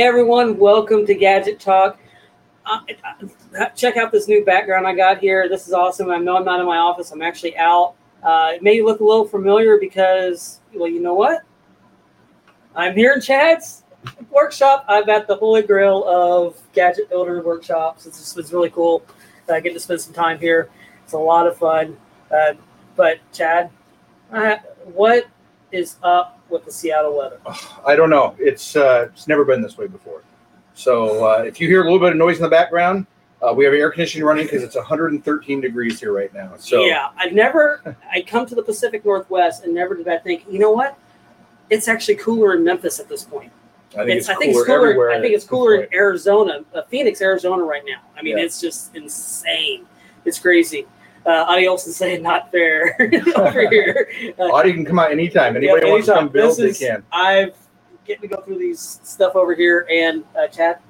Everyone, welcome to Gadget Talk. Uh, uh, check out this new background I got here. This is awesome. I know I'm not in my office. I'm actually out. Uh, it may look a little familiar because, well, you know what? I'm here in Chad's workshop. I'm at the holy grail of gadget builder workshops. It's, just, it's really cool. I get to spend some time here. It's a lot of fun. Uh, but Chad, what is up with the Seattle weather? I don't know. It's uh, it's never been this way before. So uh, if you hear a little bit of noise in the background, uh, we have air conditioning running because it's 113 degrees here right now. So yeah, I've never I come to the Pacific Northwest and never did I think, you know what? It's actually cooler in Memphis at this point. I think It's, it's, I cooler think it's cooler. I think it's cooler in Arizona, uh, Phoenix, Arizona, right now. I mean, Yeah. it's just insane. It's crazy. Uh, Adios is saying not fair over here. Uh. Audie can come out anytime. yeah, Anybody wants to come build, This they can. I've getting to go through these stuff over here and uh, chat.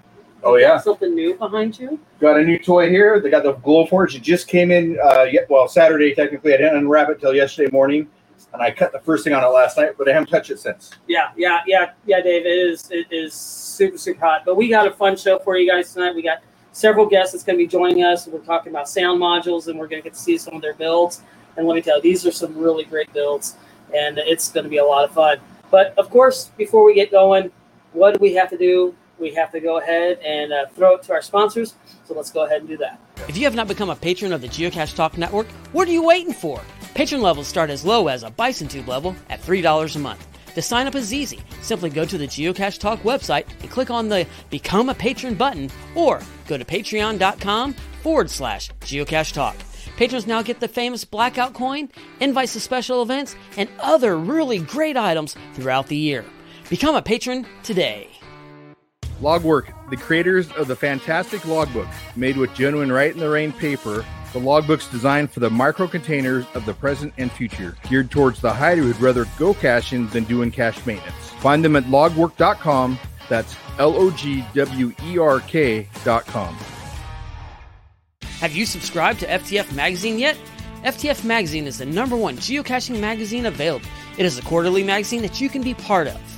Oh yeah, something new behind you. got a new toy here. They got the Glowforge. It just came in. Uh, well, Saturday technically. I didn't unwrap it till yesterday morning, and I cut the first thing on it last night, but I haven't touched it since. Yeah, yeah, yeah, yeah, Dave. It is it is super super hot. But we got a fun show for you guys tonight. We got several guests that's going to be joining us. We're talking about sound modules, and we're going to get to see some of their builds. And let me tell you, these are some really great builds, and it's going to be a lot of fun. But of course, before we get going, what do we have to do? We have to go ahead and uh, throw it to our sponsors. So let's go ahead and do that. If you have not become a patron of the Geocache Talk Network, what are you waiting for? Patron levels start as low as a Bison Tube level at $3 a month. The sign up is easy. Simply go to the Geocache Talk website and click on the Become a Patron button or go to patreon.com forward slash geocache talk. Patrons now get the famous blackout coin, invites to special events, and other really great items throughout the year. Become a patron today. Logwerk, the creators of the fantastic logbook made with genuine right in the rain paper. The logbook's designed for the micro containers of the present and future, geared towards the hider who'd rather go caching than doing cache maintenance. Find them at logwerk.com. That's L O G W E R K.com. Have you subscribed to FTF Magazine yet? FTF Magazine is the number one geocaching magazine available. It is a quarterly magazine that you can be part of.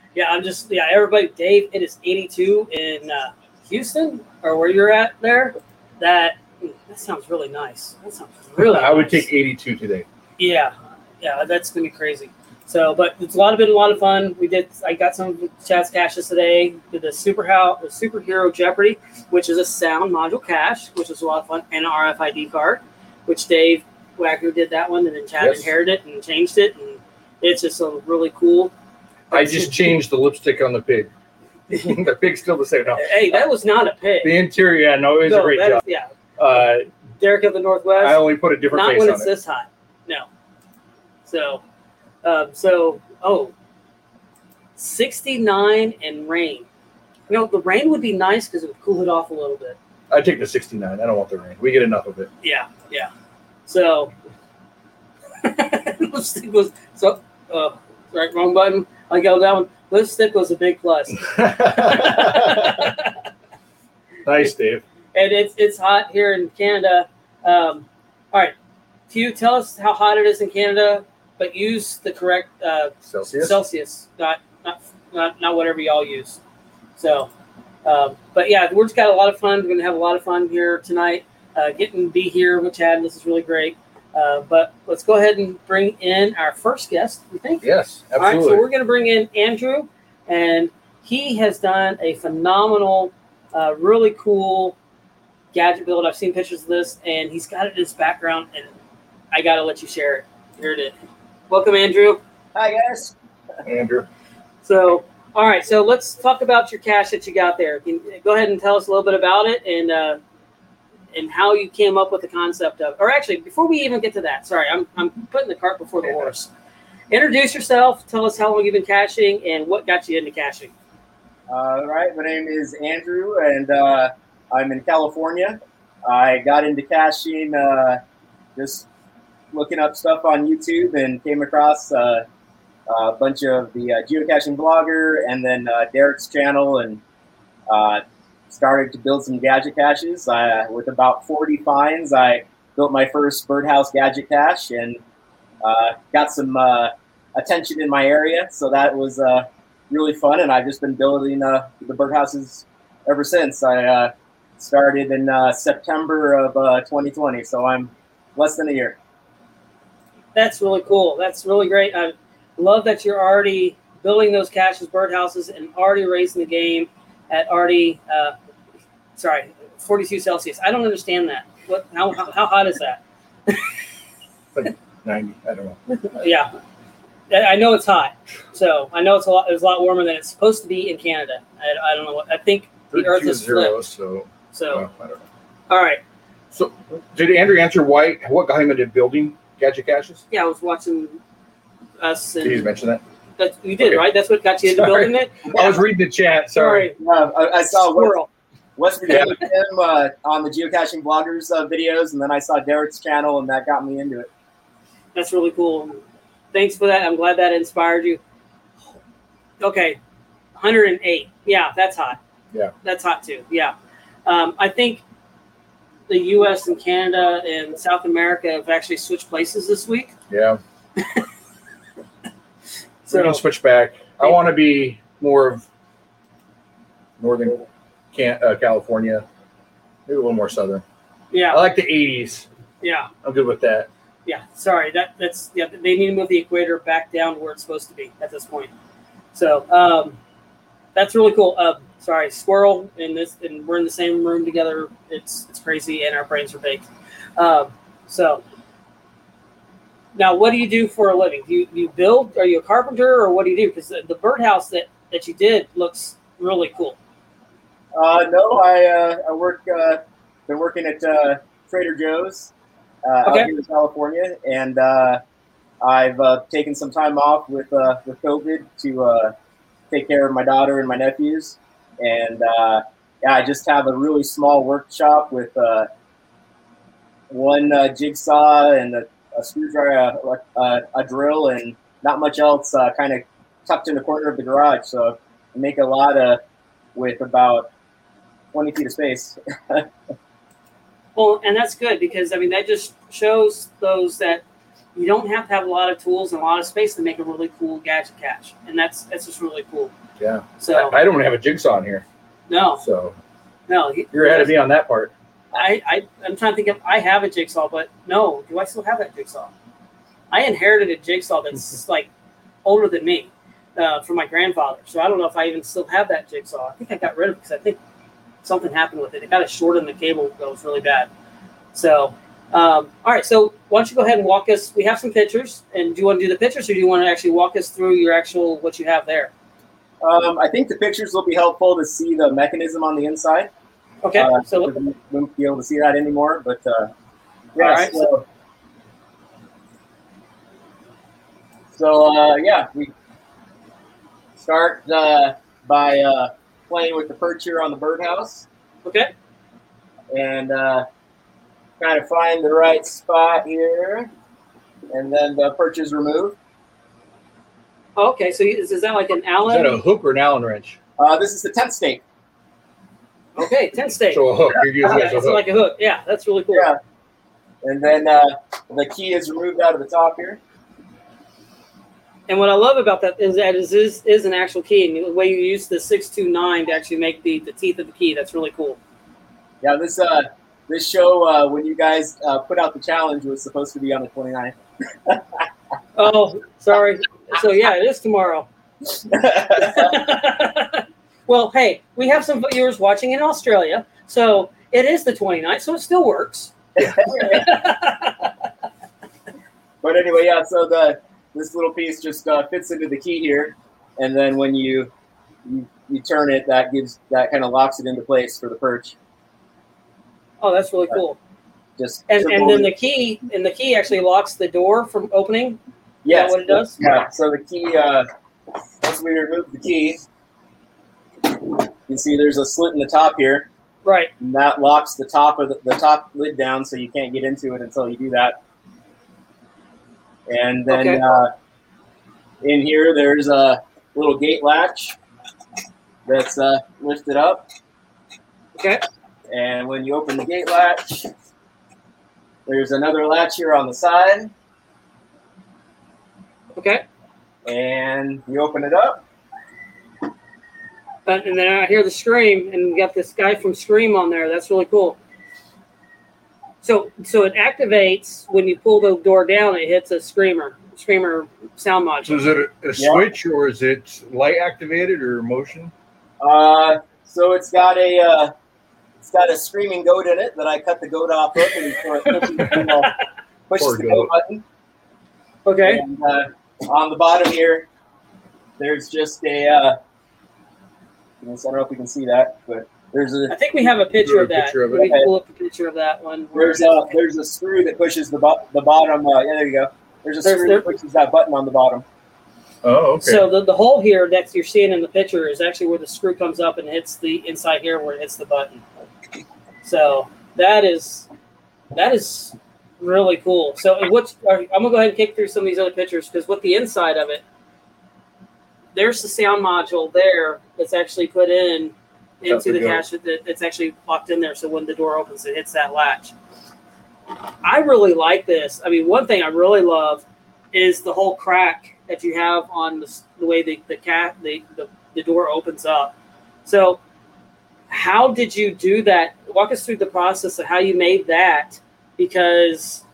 yeah, I'm just yeah, everybody. Dave, it is 82 in uh, Houston or where you're at there. That that sounds really nice. That sounds really. I would take 82 today. Yeah, yeah, that's gonna be crazy. So, but it's a lot of been a lot of fun. We did. I got some of Chad's caches today. Did the super how the superhero Jeopardy, which is a sound module cache, which was a lot of fun, and an RFID card, which Dave Wagner did that one, and then Chad Yes. inherited it and changed it, and it's just a really cool. I just changed the lipstick on the pig. the pig's still the same. No. Hey, that was not a pig. The interior, yeah, no, it was No, a great job. is- yeah, Uh, Derek of the Northwest. I only put a different not when it's it. this hot. No. So, um, so oh, 69 and rain. You know, the rain would be nice because it would cool it off a little bit. I take the 69. I don't want the rain. We get enough of it. Yeah, yeah. So, lipstick was so. Uh, right, wrong button. I go down. Lipstick was a big plus. nice, Dave. and it's it's hot here in Canada. Um, all right, Hugh, tell us how hot it is in Canada, but use the correct uh, Celsius. Celsius, not not not not whatever y'all use. So, um, but yeah, we're just got a lot of fun. We're gonna have a lot of fun here tonight. Uh, getting to be here with Chad. This is really great. Uh, but let's go ahead and bring in our first guest. We think. yes, All right, absolutely. so we're going to bring in Andrew, and he has done a phenomenal, uh, really cool gadget build. I've seen pictures of this, and he's got it in his background, and I got to let you share it. Here it is. Welcome, Andrew. Hi guys. Andrew. So, all right, so let's talk about your cache that you got there. Can, go ahead and tell us a little bit about it and uh, and how you came up with the concept of. Or actually, before we even get to that, sorry, I'm I'm putting the cart before the horse. Introduce yourself. Tell us how long you've been caching and what got you into caching. All right, my name is Andrew, and uh, I'm in California. I got into caching uh, just looking up stuff on YouTube and came across uh, a bunch of the uh, geocaching blogger and then uh, Derek's channel and uh, started to build some gadget caches. Uh, with about 40 finds, I built my first birdhouse gadget cache and uh, got some uh, attention in my area. So that was uh, really fun, and I've just been building uh, the birdhouses ever since. I uh, started in September of uh, 2020, so I'm less than a year. That's really cool. That's really great. I love that you're already building those caches, birdhouses, and already raising the game at already, uh, sorry, 42 Celsius. I don't understand that. What? How, how, how hot is that? like 90, I don't know. Yeah, I I know it's hot. So I know it's a lot. It's a lot warmer than it's supposed to be in Canada. I, I don't know what. I think the Earth is zero, flipped. so, So well, I don't know. all right. So, did Andrew answer why, what got him into building gadget caches? Yeah, I was watching us Did you mention that? that you did Okay. right. That's what got you into Sorry. building it. I was reading the chat. Sorry. Sorry. Uh, I, I saw West, Squirrel. West Virginia Tim uh, on the geocaching bloggers uh, videos, and then I saw Derek's channel, and that got me into it. That's really cool. Thanks for that. I'm glad that inspired you. Okay, 108. Yeah, that's hot. Yeah. that's hot too. Yeah, um, I think the U.S. and Canada and South America have actually switched places this week. Yeah. We're So gonna switch back. I want to be more of northern can, uh, California, maybe a little more southern. Yeah. I yeah, like the 80s. yeah, I'm good with that. yeah. Sorry, that that's yeah. They need to move the equator back down where it's supposed to be at this point. So um, that's really cool. Uh, sorry, squirrel in this, and we're in the same room together. It's it's crazy, and our brains are baked. Um, so now, what do you do for a living? Do you, do you build? Are you a carpenter, or what do you do? Because the, the birdhouse that that you did looks really cool. Uh, no, I uh, I work. Uh, been working at uh, Trader Joe's uh, Okay. out here in California, and uh, I've uh, taken some time off with uh, with COVID to uh, take care of my daughter and my nephews, and uh, yeah, I just have a really small workshop with uh, one uh, jigsaw and a, a screwdriver, uh, a drill, and not much else. Uh, kind of tucked in the corner of the garage, so I make a lot of with about 20 feet of space. Well, and that's good because I mean that just shows those that you don't have to have a lot of tools and a lot of space to make a really cool gadget catch, and that's that's just really cool. Yeah. So I, I don't have a jigsaw in here, no, so no, he- you're ahead of me on that part. I, I I'm trying to think if I have a jigsaw, but no, do I still have that jigsaw? I inherited a jigsaw that's like older than me uh, from my grandfather, so I don't know if I even still have that jigsaw. I think I got rid of it because I think something happened with it. It got a short in the cable that was really bad. So, um, all right. So why don't you go ahead and walk us? We have some pictures, and do you want to do the pictures, or do you want to actually walk us through your actual what you have there? Um, I think the pictures will be helpful to see the mechanism on the inside. Okay. Uh, so we won't be able to see that anymore, but uh, yeah. All right, So, so uh, yeah, we start uh, by uh, playing with the perch here on the birdhouse. okay. and uh, try to find the right spot here, and then the perch is removed. Okay. So is, is that like an Is that Allen? a hook or an Allen wrench? Uh, this is the tenth stake. Okay, ten stake. So a hook. You're using it as a it's hook. like a hook. Yeah, that's really cool. Yeah. And then uh, the key is removed out of the top here. And what I love about that is that is is, is an actual key, and the way you use the six two nine to actually make the, the teeth of the key. That's really cool. Yeah, this uh, this show uh, when you guys uh, put out the challenge was supposed to be on the 29th. Oh, sorry. So yeah, it is tomorrow. well, hey, we have some viewers watching in Australia, so it is the 29th, so it still works. But anyway, yeah. So the this little piece just uh, fits into the key here, and then when you you, you turn it, that gives that kind of locks it into place for the perch. oh, that's really cool. Just And and then the key and the key actually locks the door from opening. yes, what it does? Yeah. So the key, uh, once we remove the key, you can see there's a slit in the top here, Right. and that locks the top of the, the top lid down, so you can't get into it until you do that. And then Okay. uh, in here, there's a little gate latch that's uh, lifted up. Okay. And when you open the gate latch, there's another latch here on the side, Okay. and you open it up. And, and then I hear the scream, and we got this guy from Scream on there. That's really cool. So, so it activates when you pull the door down. It hits a screamer, screamer sound So module. is it a, a Yeah. switch or is it light activated or motion? Uh, so it's got a uh, it's got a screaming goat in it that I cut the goat off of and so it pushes, you know, pushes Poor the goat. goat button. Okay. And uh, on the bottom here, there's just a. Uh, I don't know if we can see that, but there's a I think we have a picture of that. picture of it. We can pull up a picture of that one. there's a there's a screw that pushes the bo- the bottom. Uh, yeah, there you go. There's a There's- screw there- that pushes that button on the bottom. Oh, okay. So the, the hole here that you're seeing in the picture is actually where the screw comes up and hits the inside here where it hits the button. So that is that is really cool. So what's I'm gonna go ahead and kick through some of these other pictures because with the inside of it, there's the sound module there that's actually put in That's into the cache that, that's actually locked in there. So when the door opens, it hits that latch. I really like this. I mean, one thing I really love is the whole crack that you have on the, the way the the cat the, the the door opens up. So, how did you do that? Walk us through the process of how you made that, because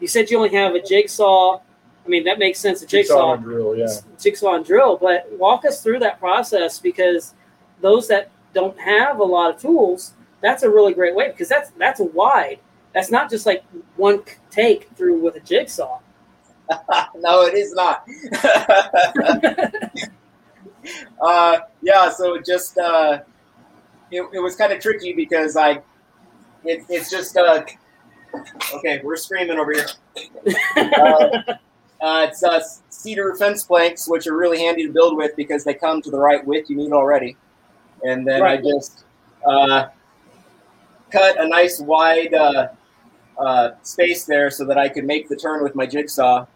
you said you only have a jigsaw. I mean, that makes sense. A jigsaw, and drill, yeah. jigsaw and drill. But walk us through that process because those that don't have a lot of tools, that's a really great way because that's that's a wide. That's not just like one take through with a jigsaw. no, it is not. uh, yeah, so just uh, it, it was kind of tricky because I it, it's just uh, okay. We're screaming over here. Uh, uh, it's uh, cedar fence planks, which are really handy to build with because they come to the right width you need already. And then Right. I just uh, cut a nice wide uh, uh, space there so that I could make the turn with my jigsaw,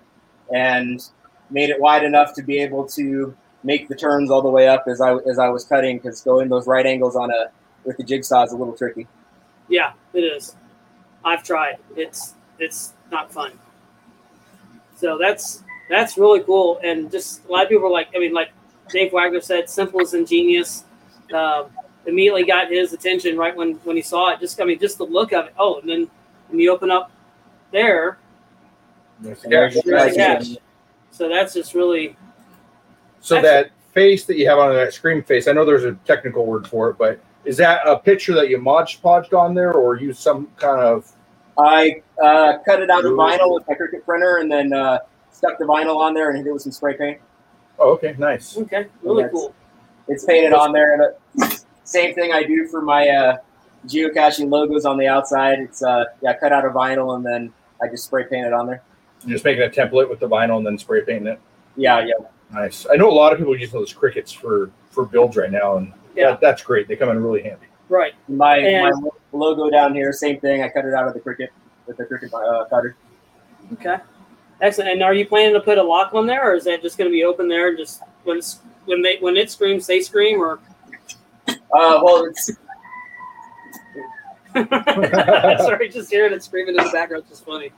and made it wide enough to be able to make the turns all the way up as I as I was cutting because going those right angles on a with the jigsaw is a little tricky. Yeah, it is. I've tried. It's it's not fun. So that's that's really cool, and just a lot of people are like, I mean, like Dave Wagner said, simple is ingenious. Um, immediately got his attention right when when he saw it. Just I mean, just the look of it. Oh, and then when you open up there, Nice there's There's the catch. catch. so that's just really So that face that you have on that scream face, I know there's a technical word for it, but is that a picture that you mod podged on there or use some kind of I uh, cut it out of vinyl with my Cricut printer and then uh, stuck the vinyl on there and hit it with some spray paint. Oh, okay, nice. okay, really cool. It's painted on there. And uh, same thing I do for my uh, geocaching logos on the outside. It's uh, yeah, cut out of vinyl and then I just spray paint it on there. You're just making a template with the vinyl and then spray painting it. Yeah, yeah. Nice. I know a lot of people use those Cricuts for for builds right now, and Yeah. that, that's great. They come in really handy. Right. My And- my logo down here, same thing. I cut it out of the Cricut with the Cricut uh, cutter. Okay. Excellent. And are you planning to put a lock on there, or is that just going to be open there? and Just when it's, when they when it screams, they scream, or Uh, well, it's sorry, just hearing it screaming in the background is just funny.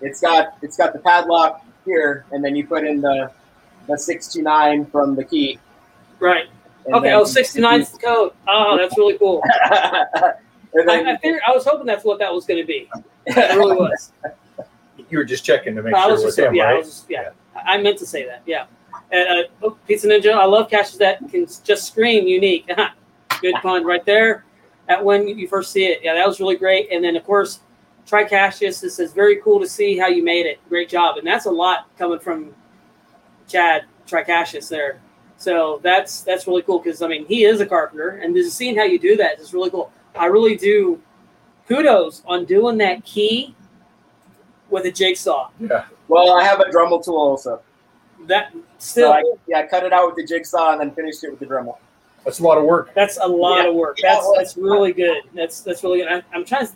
it's got it's got the padlock here, and then you put in the the six two nine from the key. Right. and Okay. then- Oh, 69 is the code. Oh, that's really cool. and then I, I figured I was hoping that's what that was going to be. It really was. You were just checking to make I sure was it was just him, yeah, I was just, yeah. I I meant to say that. Yeah. And uh, oh, Pizza Ninja, I love caches that can just scream unique. Good pun right there. At when you first see it, yeah, that was really great. And then of course, Tricassius. This is very cool to see how you made it. Great job, and that's a lot coming from Chad Tricassius there. So that's that's really cool because I mean he is a carpenter, and just seeing how you do that is really cool. I really do. Kudos on doing that key with a jigsaw. Yeah. well, I have a Dremel tool also. That So still I, yeah, I cut it out with the jigsaw and then finished it with the Dremel. That's a lot of work. That's a lot Yeah. of work. Yeah, That's well- that's really good. That's that's really good. I, I'm trying. To,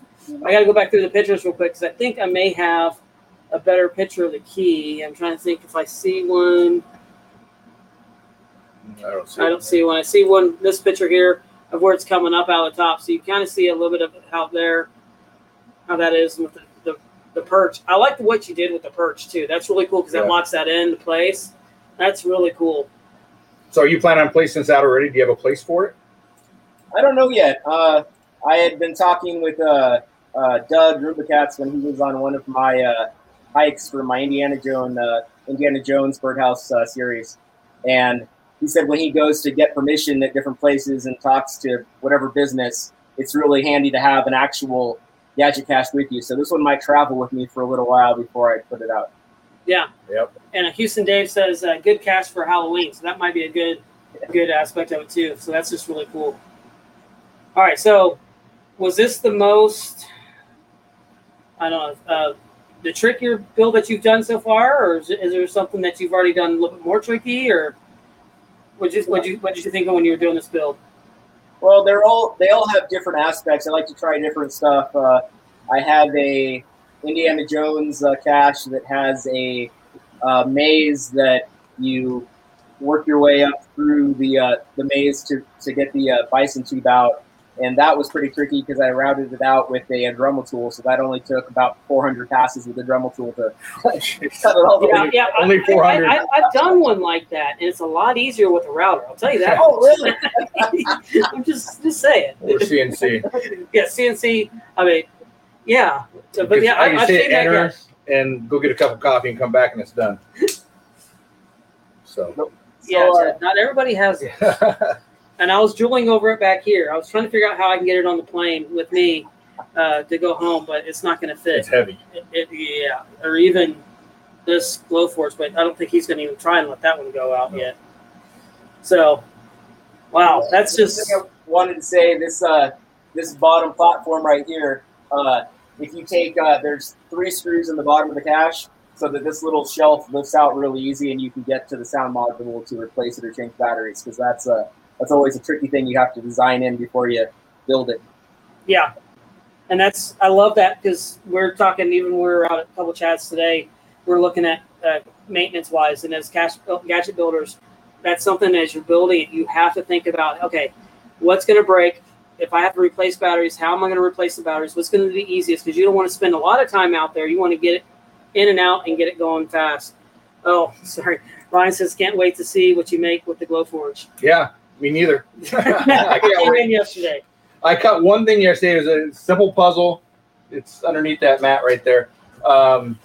I got to go back through the pictures real quick because I think I may have a better picture of the key. I'm trying to think if I see one. I don't see. I don't see one. I see one. This picture here of where it's coming up out of the top, so you kind of see a little bit of out there how that is with the, the, the perch. I like what you did with the perch too. That's really cool because that Yeah. locks that into place. That's really cool. So, are you planning on placing this out already? Do you have a place for it? I don't know yet. Uh, I had been talking with uh, uh, Doug Rubicats when he was on one of my uh, hikes for my Indiana Jones uh, Indiana Jones Birdhouse uh, series, and he said when he goes to get permission at different places and talks to whatever business, it's really handy to have an actual gadget cache with you. So this one might travel with me for a little while before I put it out. Yeah. Yep. And Houston Dave says uh, good cache for Halloween, so that might be a good good aspect of it too. So that's just really cool. All right, so was this the most I don't know uh, the trickier build that you've done so far, or is, is there something that you've already done a little bit more tricky, or what you what you what did you think of when you were doing this build? Well, they're all they all have different aspects. I like to try different stuff. Uh, I have a Indiana Jones uh, cache that has a uh, maze that you work your way up through the uh, the maze to to get the uh, bison tube out, and that was pretty tricky because I routed it out with a, Dremel tool. So that only took about 400 passes with the Dremel tool to cut it all the Yeah, way. yeah. I- Only I, 400. I, have done one like that, and it's a lot easier with a router. I'll tell you that. Oh, really? I'm just just saying. Or CNC? Yeah, CNC. I mean, yeah. So, but yeah, I I, can I've say seen that. enter and go get a cup of coffee and come back and it's done. So, Yeah, So, uh, not everybody has it. And I was drooling over it back here. I was trying to figure out how I can get it on the plane with me uh, to go home, but it's not going to fit. it's heavy. It, it, yeah, or even this Glowforge, but I don't think he's going to even try and let that one go out yet. So, wow, that's just I wanted to say this uh, this bottom platform right here. Uh, if you take uh, there's three screws in the bottom of the cache, so that this little shelf lifts out really easy, and you can get to the sound module to replace it or change batteries. Because that's a that's always a tricky thing you have to design in before you build it. Yeah, and that's I love that because we're talking even when we're out at a couple chats today. We're looking at uh, maintenance wise, and as cash, gadget builders, that's something as you're building it, you have to think about. Okay, what's going to break? If I have to replace batteries, how am I going to replace the batteries? What's going to be the easiest? Because you don't want to spend a lot of time out there. You want to get it in and out and get it going fast. Oh, sorry. Ryan says, can't wait to see what you make with the Glowforge. Yeah, me neither. I I can't came wait. in yesterday. I cut one thing yesterday. It was a simple puzzle. It's underneath that mat right there. Um,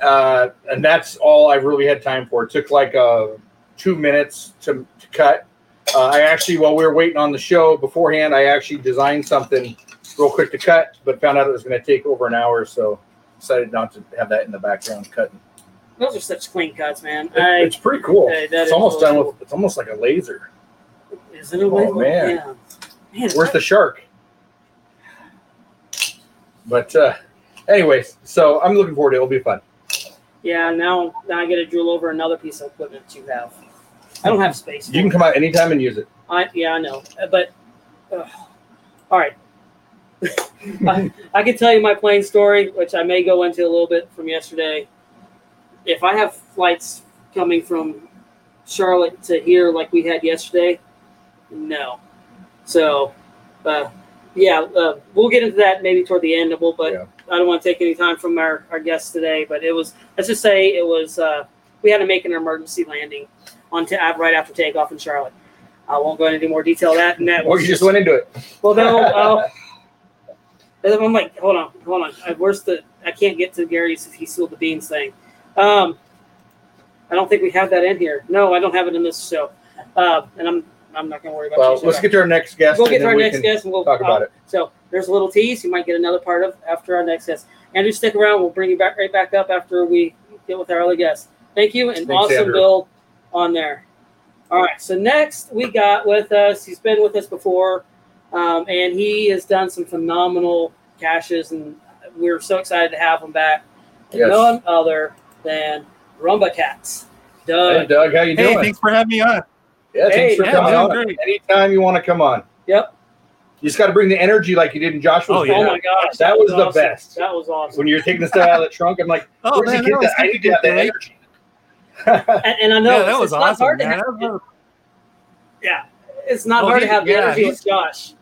uh, and that's all I really had time for. It took like uh, two minutes to, to cut. Uh, I actually, while we were waiting on the show beforehand, I actually designed something real quick to cut, but found out it was going to take over an hour. So decided not to have that in the background cutting. Those are such clean cuts, man. It- I, it's pretty cool. Hey, it's almost really done cool. with. It's almost like a laser. Is it a? Oh, man. Yeah. Man, Where's the shark? But uh, anyways, so I'm looking forward to it. It'll be fun. Yeah, now now I get to drool over another piece of equipment that you have. I don't have space. You can come out anytime and use it. I yeah, I know, Uh, but uh, all right. I, I can tell you my plane story, which I may go into a little bit from yesterday. If I have flights coming from Charlotte to here like we had yesterday, no. So, uh, yeah, uh, we'll get into that maybe toward the end. We'll, but Yeah. I don't want to take any time from our, our guests today. But it was let's just say it was uh, we had to make an emergency landing on ta- right after takeoff in Charlotte. I won't go into any more detail of that. And that Or you just went into it. well, no. Uh, I'm like, hold on, hold on. I, where's the? I can't get to Gary's if he sealed the beans thing. Um, I don't think we have that in here. No, I don't have it in this show. Uh, and I'm I'm not going to worry about. Well, changing let's get to our next guest. We'll get to our next guest and we'll talk about uh, it. So there's a little tease. You might get another part of after our next guest. Andrew, stick around. We'll bring you back right back up after we get with our other guest. Thank you and Thanks, awesome Andrew. build on there. All right. So next we got with us. He's been with us before, um, and he has done some phenomenal caches, and we're so excited to have him back. Yes. None other than Rumba Cats. Doug. Hey, Doug. Doug, how you doing? Hey, doing? thanks for having me on. Yeah, Hey, thanks for yeah, coming doing on. great. Anytime you want to come on. Yep. You just got to bring the energy like you did in Joshua's. Oh, yeah. Oh my gosh, That was the awesome. best. That was awesome. When you're taking the stuff out of the trunk, I'm like, Oh where does man, he get that that? I need to have that energy. And, and I know Yeah, that was it's not awesome, hard to have. That Yeah, it's not Oh, hard he- to have the yeah, energy with Josh.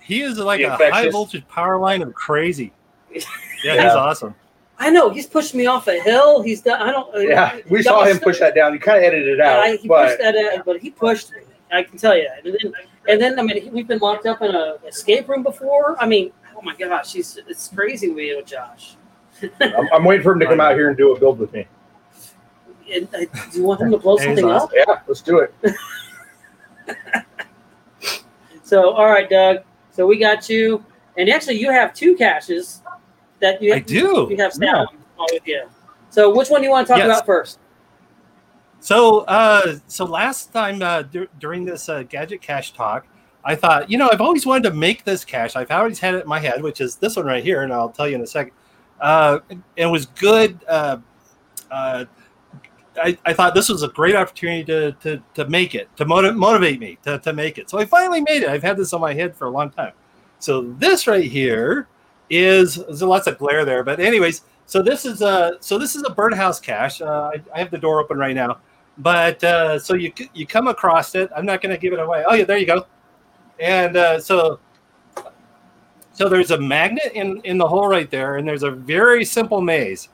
He is like Be a infectious. high voltage power line of crazy. Yeah, Yeah. he's awesome. I know he's pushed me off a hill. He's done. I don't. uh, yeah, we saw him push that down. He kind of edited it out, Yeah, he but pushed that, uh, but he pushed me. I can tell you. And then, and then I mean, we've been locked up in a escape room before. I mean, oh my gosh, he's it's crazy with Josh. I'm, I'm waiting for him to come out here and do a build with me. And, uh, do you want him to blow something awesome. up? Yeah, let's do it. So, all right, Doug. So we got you, and actually, you have two caches that you I do. You have Yeah. sound with you. So, which one do you want to talk Yes. about first? So, uh, so last time uh, dur- during this uh, gadget cache talk, I thought, you know, I've always wanted to make this cache. I've always had it in my head, which is this one right here, and I'll tell you in a second. Uh, it was good. Uh, uh, I, I thought this was a great opportunity to, to, to make it, to motiv- motivate me to, to make it. So I finally made it. I've had this on my head for a long time. So this right here is there's lots of glare there, but anyways, so this is a so this is a birdhouse cache. Uh, I, I have the door open right now, but uh, so you you come across it. I'm not going to give it away. Oh yeah, there you go. And uh, so so there's a magnet in in the hole right there, and there's a very simple maze.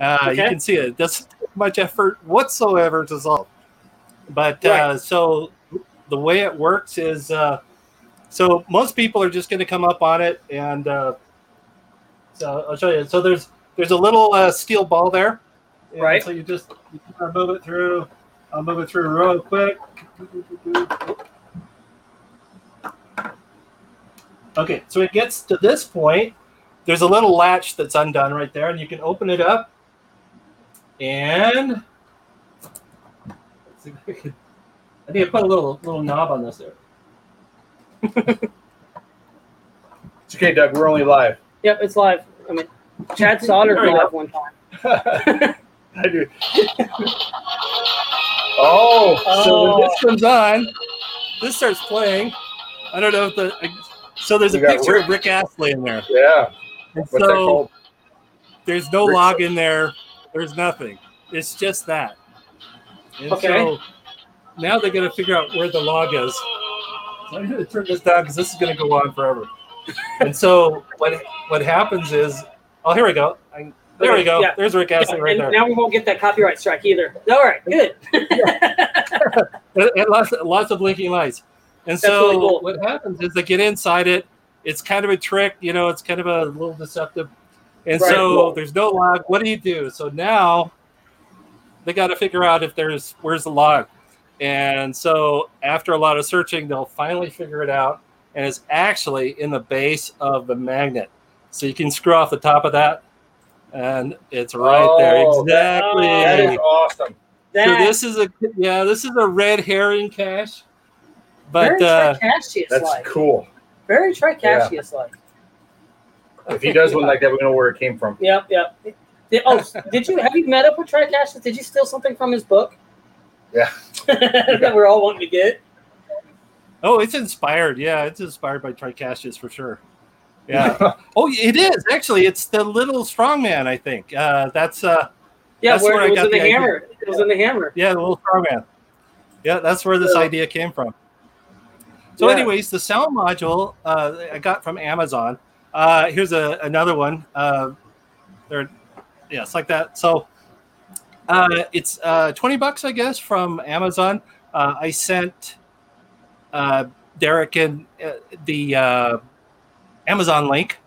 Uh, You can see it. It doesn't take much effort whatsoever to solve. But uh, Right. so the way it works is uh, so most people are just going to come up on it, and uh, so I'll show you. So there's there's a little uh, steel ball there, And Right. So you just you move it through. I'll move it through real quick. Okay, so it gets to this point. There's a little latch that's undone right there, and you can open it up. And let's see if I can- I think I put a little little knob on this there. It's okay, Doug. We're only live. Yep, it's live. I mean, Chad Sauter There we live one time. I do. oh, So when Oh. this comes on, this starts playing. I don't know if the so there's a picture Rick. of Rick Astley in there. yeah. And What's that so called? there's no Rick- log in there. There's nothing. It's just that. And Okay. so now they're gonna figure out where the log is. So I'm gonna turn this down because this is gonna go on forever. And so what what happens is, oh here we go. I, there we go. yeah. There's Rick Astley Yeah, right and there. now we won't get that copyright strike either. All right, good. and, lots, lots of blinking lights. And That's so really cool. what happens is they get inside it. It's kind of a trick, you know. It's kind of a little deceptive. And Right. so there's no log. What do you do? So now they got to figure out if there's where's the log. And so after a lot of searching, they'll finally figure it out. And it's actually in the base of the magnet. So you can screw off the top of that, and it's right there. Oh, that- Exactly. That is awesome. that, So this is a yeah, this is a red herring cache, but very uh, Tricashius That's like. cool. Very Tricashius like. If he does one like that, we know where it came from. Yep, yep. Did, oh, did you have you met up with Tricashius? Did you steal something from his book? Yeah. that we're all wanting to get. Oh, it's inspired. Yeah, it's inspired by Tricashius for sure. Yeah. oh, it is actually. It's the little strongman. I think uh, that's uh, Yeah, That's where, where I it was got in the, the idea. hammer. It was in the hammer. yeah, the little strongman. Yeah, that's where this So- idea came from. So, Yeah. anyways, the sound module uh, I got from Amazon. Uh, here's a, another one. Uh, they're yeah, it's like that. So uh, it's uh, twenty bucks, I guess, from Amazon. Uh, I sent uh, Derek and uh, the uh, Amazon link.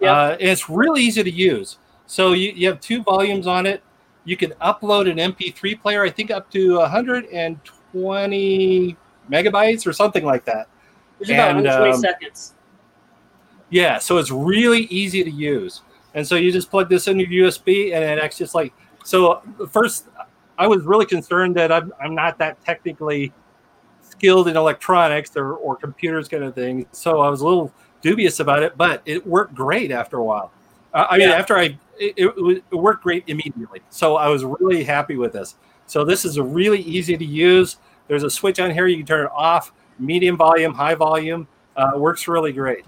Yeah. Uh, it's really easy to use. So you, you have two volumes on it. You can upload an MP3 player, I think up to 120 megabytes or something like that. It was about 120 um, seconds. Yeah, so it's really easy to use. And so you just plug this into your USB and it acts just like so first I was really concerned that I'm I'm not that technically skilled in electronics or, or computers kind of thing. So I was a little dubious about it, but it worked great after a while. Uh, I mean, after I it, it, it worked great immediately. So I was really happy with this. So this is really easy to use. There's a switch on here. You can turn it off, medium volume, high volume. Uh, works really great.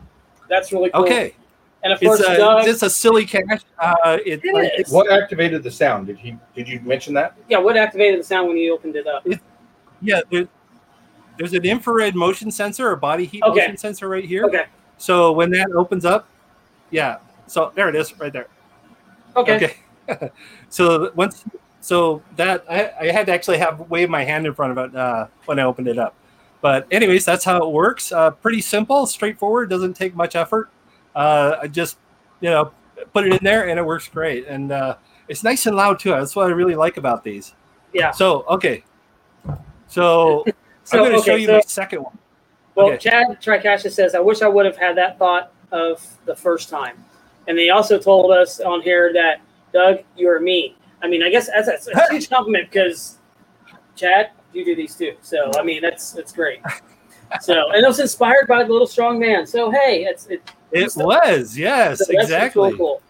That's really cool. Okay, And of course, it's a, Doug, it's a silly cache. Uh, it, It like, is. What activated the sound? Did he? Did you mention that? yeah, what activated the sound when you opened it up? yeah, there, there's an infrared motion sensor or body heat Okay. motion sensor right here. Okay. So when that opens up, yeah. So there it is, right there. Okay. Okay. so once, so that I, I had to actually have wave my hand in front of it uh, when I opened it up. But anyways, that's how it works. Uh, pretty simple, straightforward. Doesn't take much effort. Uh, I just you know put it in there and it works great. And uh, it's nice and loud too. That's what I really like about these. Yeah. So okay. So, So, I'm going to okay, show you so- the second one. Well, Okay. Chad Tricasha says, I wish I would have had that thought of the first time. And they also told us on here that, Doug, you're me. I mean, I guess that's, that's a huge compliment because, Chad, you do these too. So, I mean, that's that's great. So, and it was inspired by the little strong man. So, hey, it's it, It So- was yes, really exactly. Cool, cool.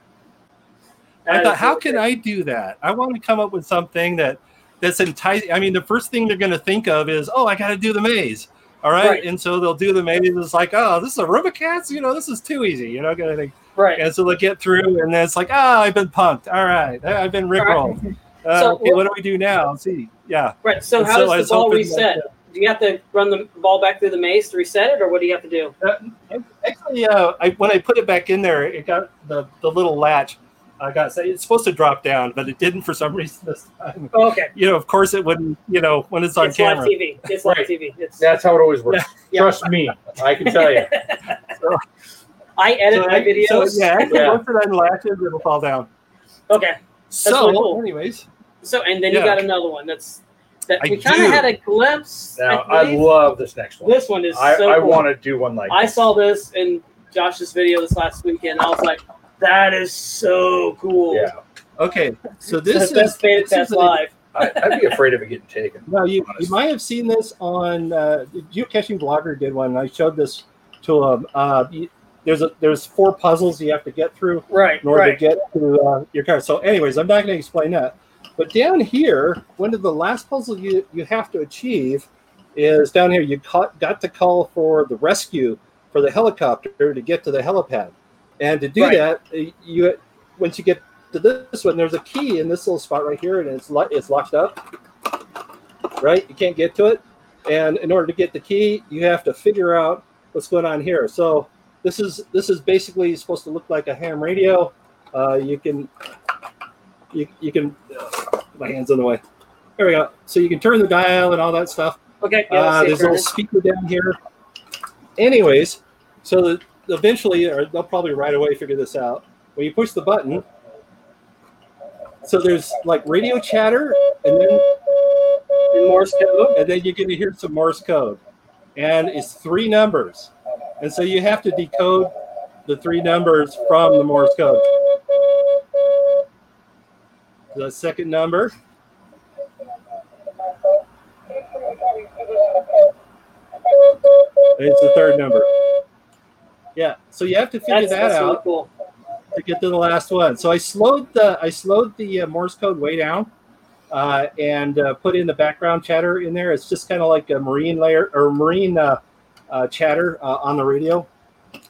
I thought, how can great. I do that? I want to come up with something that that's enticing. I mean, the first thing they're going to think of is, oh, I got to do the maze. All right? Right. and so they'll do the maze. It's like, oh, this is a Roomba Cats. You know, this is too easy. You know, kind of thing. Right. And so they'll get through, and then it's like, oh, I've been punked. All right, I've been rickrolled. Uh, So- okay, what do we do now? Let's see, yeah. Right. So, And how so does the ball reset? that- do you have to run the ball back through the maze to reset it, or what do you have to do? Actually, uh, I, when I put it back in there, it got the, the little latch. I got it's supposed to drop down, but it didn't for some reason this time. Oh, okay. You know, of course, it wouldn't. You know, when it's on it's live camera. TV. It's live Right. TV. It's, That's how it always works. Yeah. Trust me, I can tell you. I edit So my I- videos. So, yeah, actually, Yeah. once it unlatches, it'll fall down. Okay. So, really cool. anyways, So and then you got another one that's that I we kind of had a glimpse. Now I I love this next one. this one is I, so I cool. want to do one like. I this. saw this in Josh's video this last weekend. I was like, that is so cool. Yeah, okay. So This this is best beta this test is live. I, I'd be afraid of it getting taken. Now you, you might have seen this on uh, geocaching blogger did one. I showed this to him. Uh, there's a there's four puzzles you have to get through Right, in order right. to get to uh, your car. So, anyways, I'm not going to explain that. But down here, one of the last puzzles you, you have to achieve is down here. You caught, got to call for the rescue for the helicopter to get to the helipad, and to do Right. that, uh, you once you get to this one, there's a key in this little spot right here, and it's lo- it's locked up. Right, you can't get to it, and in order to get the key, you have to figure out what's going on here. So this is this is basically supposed to look like a ham radio. Uh, you can you, you can uh, my hands in the way. There we go. So you can turn the dial and all that stuff. Okay, yeah, Uh, there's a little speaker down here. Anyways, so that eventually, or they'll probably right away figure this out. When you push the button, so there's like radio chatter, and then in Morse code. and then you're going to hear some Morse code, and it's three numbers, and so you have to decode the three numbers from the Morse code. The second number. It's the third number. Yeah, so you have to figure That's, that that's out really cool. to get to the last one. So I slowed the I slowed the uh, Morse code way down, uh, and uh, put in the background chatter in there. It's just kind of like a marine layer or marine uh, uh, chatter uh, on the radio.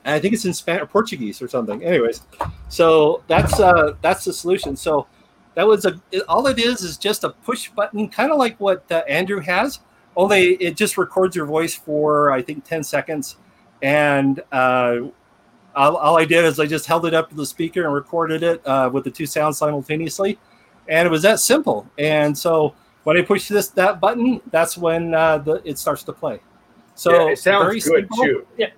And I think it's in Spanish or Portuguese or something. Anyways, so that's uh, that's the solution. So that was a all it is is just a push button, kind of like what uh, Andrew has. Only it just records your voice for I think ten seconds, and uh, all, all I did is I just held it up to the speaker and recorded it uh, with the two sounds simultaneously, and it was that simple. And so when I push this that button, that's when uh, the it starts to play. So yeah, it sounds very good simple. too. Yeah,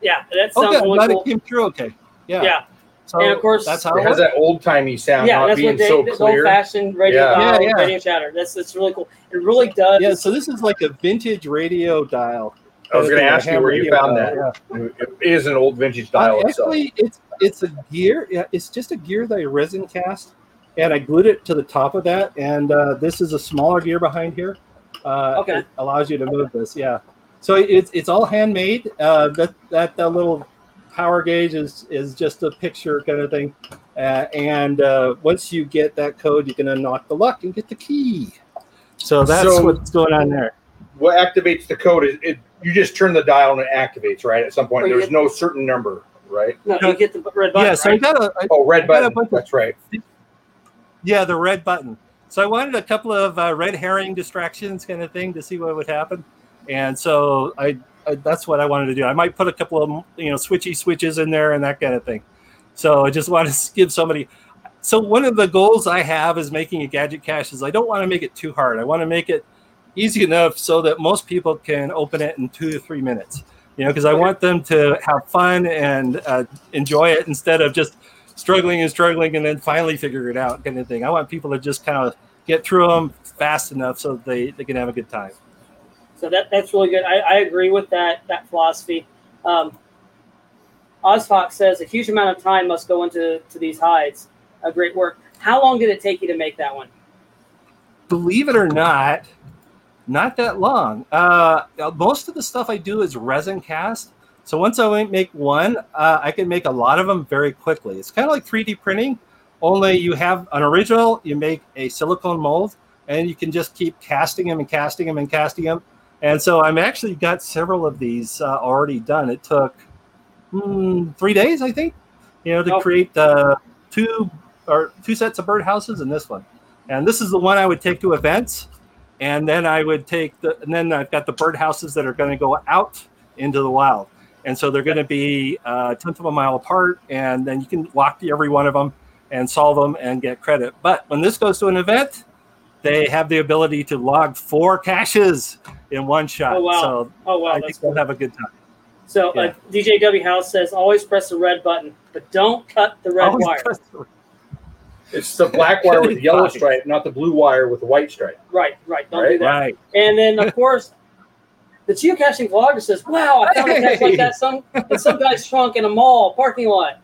yeah, that sounds Okay, really glad cool. it came through. Okay, yeah. Yeah. So And of course- that's how It it has that old timey sound, Yeah, not that's being what they, so this clear. old-fashioned radio Yeah. dial, Yeah, yeah. radio chatter. That's that's really cool. It really does. Yeah, so this is like a vintage radio dial. I was going to ask you where you found dial, that. yeah. It is an old vintage dial Uh, itself. actually, it's it's a gear. Yeah, it's just a gear that I resin cast, and I glued it to the top of that. And uh, this is a smaller gear behind here. Uh, Okay. it allows you to move this. Yeah, so it's it's all handmade. Uh, that that that little power gauge is is just a picture kind of thing. Uh, and uh, once you get that code, you can unlock the lock and get the key. So that's So- what's going on there. What activates the code is it. You just turn the dial and it activates, right? At some point, Or you there's hit- no certain number, right? No, you get the red button. yeah, so I right? got a, I- Oh, red got a button. bunch of- That's right. Yeah, the red button. So I wanted a couple of uh, red herring distractions, kind of thing, to see what would happen. And so I, I, that's what I wanted to do. I might put a couple of you know switchy switches in there and that kind of thing. So I just want to give somebody. So one of the goals I have is making a gadget cache is I don't want to make it too hard. I want to make it easy enough so that most people can open it in two to three minutes. You know, because I want them to have fun and uh, enjoy it instead of just struggling and struggling and then finally figure it out kind of thing. I want people to just kind of get through them fast enough so they, they can have a good time. So that that's really good. I, I agree with that that philosophy. Um, Ozfox says a huge amount of time must go into to these hides. A great work. How long did it take you to make that one? Believe it or not, not that long. Uh, most of the stuff I do is resin cast. So once I make one, uh, I can make a lot of them very quickly. It's kind of like 3D printing, only you have an original, you make a silicone mold, and you can just keep casting them and casting them and casting them. And so I'm actually got several of these uh, already done. It took mm, three days, I think, you know, to Oh. create uh, two or two sets of birdhouses and this one. And this is the one I would take to events, and then I would take the, and then I've got the birdhouses that are going to go out into the wild, and so they're going to be uh, a tenth of a mile apart, and then you can walk to every one of them and solve them and get credit. But when this goes to an event, they have the ability to log four caches in one shot. Oh, wow. So Oh wow, I that's think they'll have a good time. So yeah. uh, DJW House says always press the red button, but don't cut the red Always wire. Press the- It's the black wire with the yellow stripe, not the blue wire with the white stripe. Right, right. Don't do Right, that. Right. And then of course, the geocaching vlogger says, "Wow, I found a cache like that some in some guy's trunk in a mall parking lot."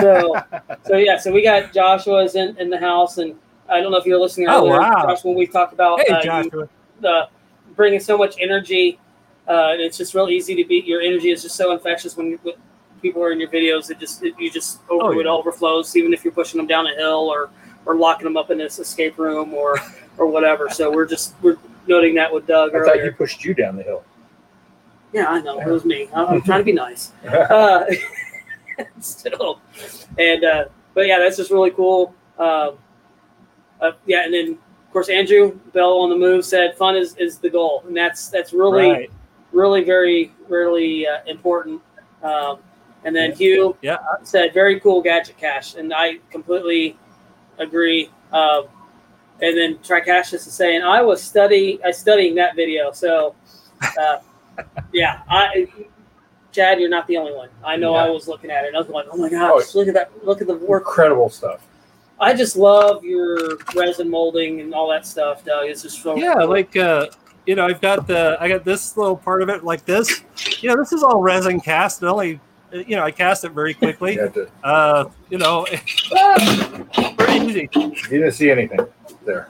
So, so yeah, so we got Joshua's in, in the house, and I don't know if you're listening Oh, earlier, wow. Josh, when we talked about Hey, uh, you, uh, bringing so much energy. Uh, and it's just real easy to be. Your energy is just so infectious when, you when people are in your videos. It just it, you just over, Oh, yeah. it overflows, even if you're pushing them down a hill or or locking them up in this escape room or or whatever. So we're just we're noting that with Doug I thought earlier. you pushed you down the hill. Yeah, I know. It was me. I'm, I'm trying to be nice. Uh, still, and uh, but yeah, that's just really cool. Um, uh, yeah, and then of course Andrew Bell on the move said fun is, is the goal, and that's that's really Right. really very really uh, important. Um, and then Hugh Yeah. said very cool gadget cache, and I completely agree. Um, and then Tricashus is saying I was study I studying that video, so uh, yeah, I Chad, you're not the only one. I know I was looking at it. and I was like, oh my gosh, look at that! Look at the work. Incredible stuff. I just love your resin molding and all that stuff, Doug. It's just so Yeah, like uh, you know, I've got the I got this little part of it like this. You know, this is all resin cast. It only you know, I cast it very quickly. You, to, Uh, you know, pretty easy. you didn't see anything there.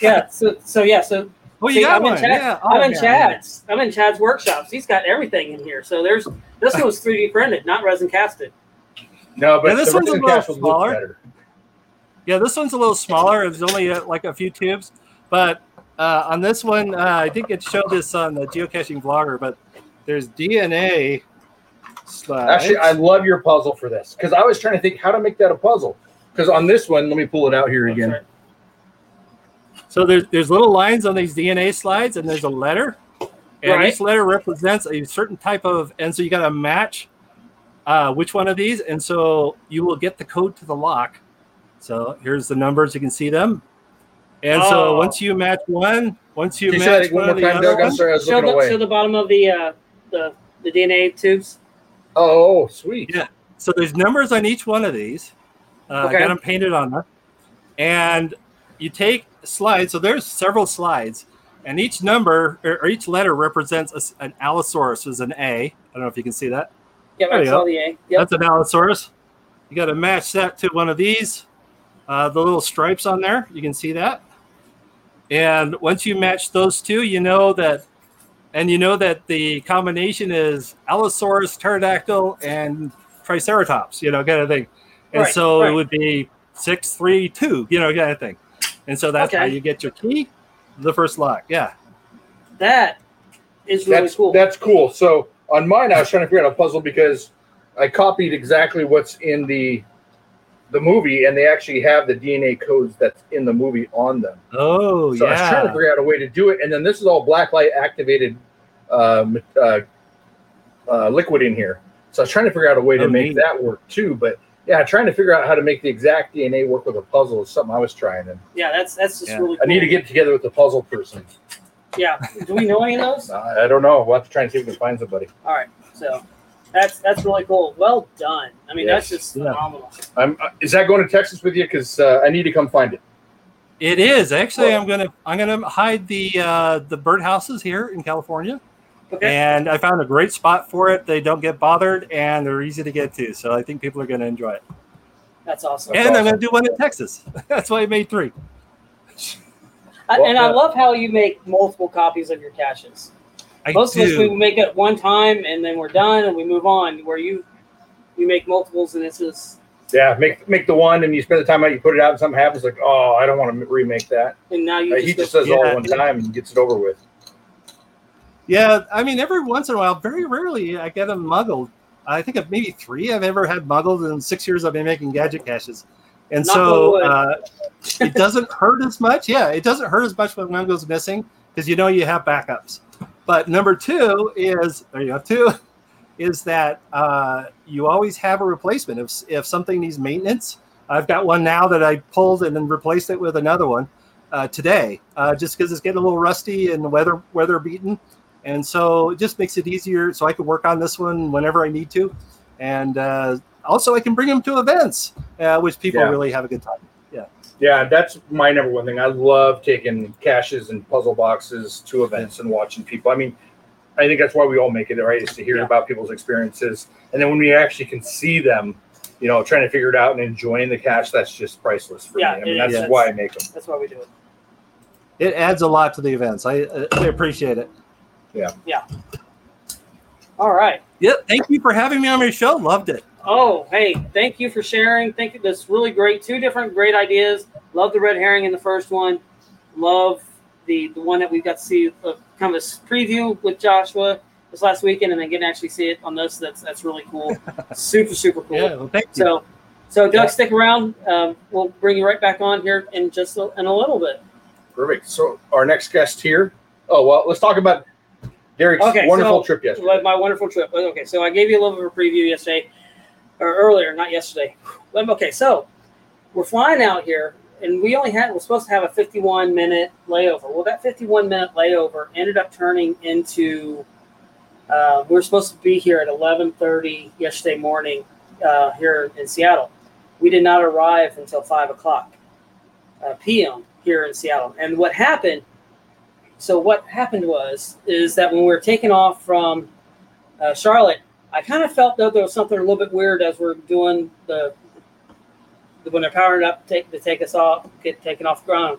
yeah. So so yeah. So Oh, you See, got I'm in one. Chad- yeah, oh, I'm in yeah. Chad's. I'm in Chad's workshops. He's got everything in here. So there's this one was 3D printed, not resin casted. No, but Yeah, this one's a little cache would look smaller. Yeah, this one's a little smaller. It's only uh, like a few tubes, but uh, on this one, uh, I think it showed this on the geocaching vlogger. But there's DNA slides. Actually, I love your puzzle for this because I was trying to think how to make that a puzzle. Because on this one, let me pull it out here again. That's So there's there's little lines on these DNA slides, and there's a letter, and Right. each letter represents a certain type of, and so you got to match uh, which one of these, and so you will get the code to the lock. So here's the numbers; you can see them. And so Oh. once you match one, once you you match that one one of more the time, other Doug? I'm ones, sorry, I was show looking the away. show the bottom of the uh, the the DNA tubes. Oh, sweet. Yeah. so there's numbers on each one of these. Uh, Okay. I got them painted on there, and you take slides. So there's several slides, and each number or, each letter represents a an allosaurus, is an A. I don't know if you can see that. Yeah, I saw go. the A. Yep. That's an allosaurus. You got to match that to one of these. Uh, the little stripes on there, you can see that. And once you match those two, you know that, and you know that the combination is Allosaurus, pterodactyl, and Triceratops. You know, kind of thing. And Right, so right. it would be six, three, two. You know, kind of thing. And so that's how you get your key, the first lock. Yeah. that is really that's cool. that's cool. So on mine, I was trying to figure out a puzzle because I copied exactly what's in the the movie, and they actually have the DNA codes that's in the movie on them. Oh yeah So I was trying to figure out a way to do it, and then this is all blacklight activated uh, ma- uh, uh, liquid in here. So I was trying to figure out a way to Oh, make neat. that work too. But yeah, trying to figure out how to make the exact DNA work with a puzzle is something I was trying, and yeah, that's that's just Yeah. really. I need to get together with the puzzle person. Yeah. Do we know any of those? I I don't know. We'll have to try and see if we can find somebody. All right. So that's that's really cool. Well done. I mean, that's just Yeah. phenomenal. I'm, uh, is that going to Texas with you? Because uh, I need to come find it. It is actually. I'm gonna I'm gonna hide the uh, the birdhouses here in California, Okay. and I found a great spot for it. They don't get bothered, and they're easy to get to. So I think people are gonna enjoy it. That's awesome. and I'm gonna do one in Texas. That's why I made three. Well, and I uh, love how you make multiple copies of your caches. I Most of us we do. make it one time and then we're done and we move on. Where you you make multiples and it's just Yeah, make make the one, and you spend the time out. You put it out, and something happens. Like, oh, I don't want to remake that. and now you Uh, just, he go- just does it all Yeah. one time and gets it over with. Yeah, I mean, every once in a while, very rarely, I get them muggled. I think of maybe three I've ever had muggled in six years I've been making gadget caches, and Knock so uh, it doesn't hurt as much. Yeah, it doesn't hurt as much when one goes missing because you know you have backups. But number two is there you go. Two is that uh, you always have a replacement if if something needs maintenance. I've got one now that I pulled and then replaced it with another one uh, today, uh, just because it's getting a little rusty and weather weather beaten, and so it just makes it easier. So I can work on this one whenever I need to, and uh, also I can bring them to events, uh, which people Yeah. really have a good time. Yeah, Yeah, that's my number one thing. I love taking caches and puzzle boxes to events and watching people. I mean, I think that's why we all make it, right? Is to hear Yeah. about people's experiences, and then when we actually can see them, you know, trying to figure it out and enjoying the cache, that's just priceless for Yeah, me. I mean, it that's is. why I make them. that's why we do it. It adds a lot to the events. I, uh, I appreciate it. Yeah. Yeah. All right. Yep. Thank you for having me on your show. Loved it. Oh, hey, thank you for sharing. Thank you. That's really great. Two different great ideas. Love the red herring in the first one. Love the the one that we got to see uh, kind of a s- preview with Joshua this last weekend, and then getting to actually see it on this. That's that's really cool. super super cool. Yeah. Well, thank you. So, so Doug, Yeah. stick around. Um, we'll bring you right back on here in just a, in a little bit. Perfect. So our next guest here. Oh well, let's talk about Derek's Okay, wonderful so- trip yesterday. My wonderful trip. Okay, so I gave you a little bit of a preview yesterday, or earlier, not yesterday. Okay, so we're flying out here, and we only had we're supposed to have a 51 minute layover. Well, that 51 minute layover ended up turning into uh, we were supposed to be here at 11:30 yesterday morning uh, here in Seattle. We did not arrive until five o'clock uh, p.m. here in Seattle. And what happened? So what happened was is that when we were taking off from uh, Charlotte, I kind of felt that there was something a little bit weird as we're doing the, the when they're powering up take, to take us off, get taken off ground.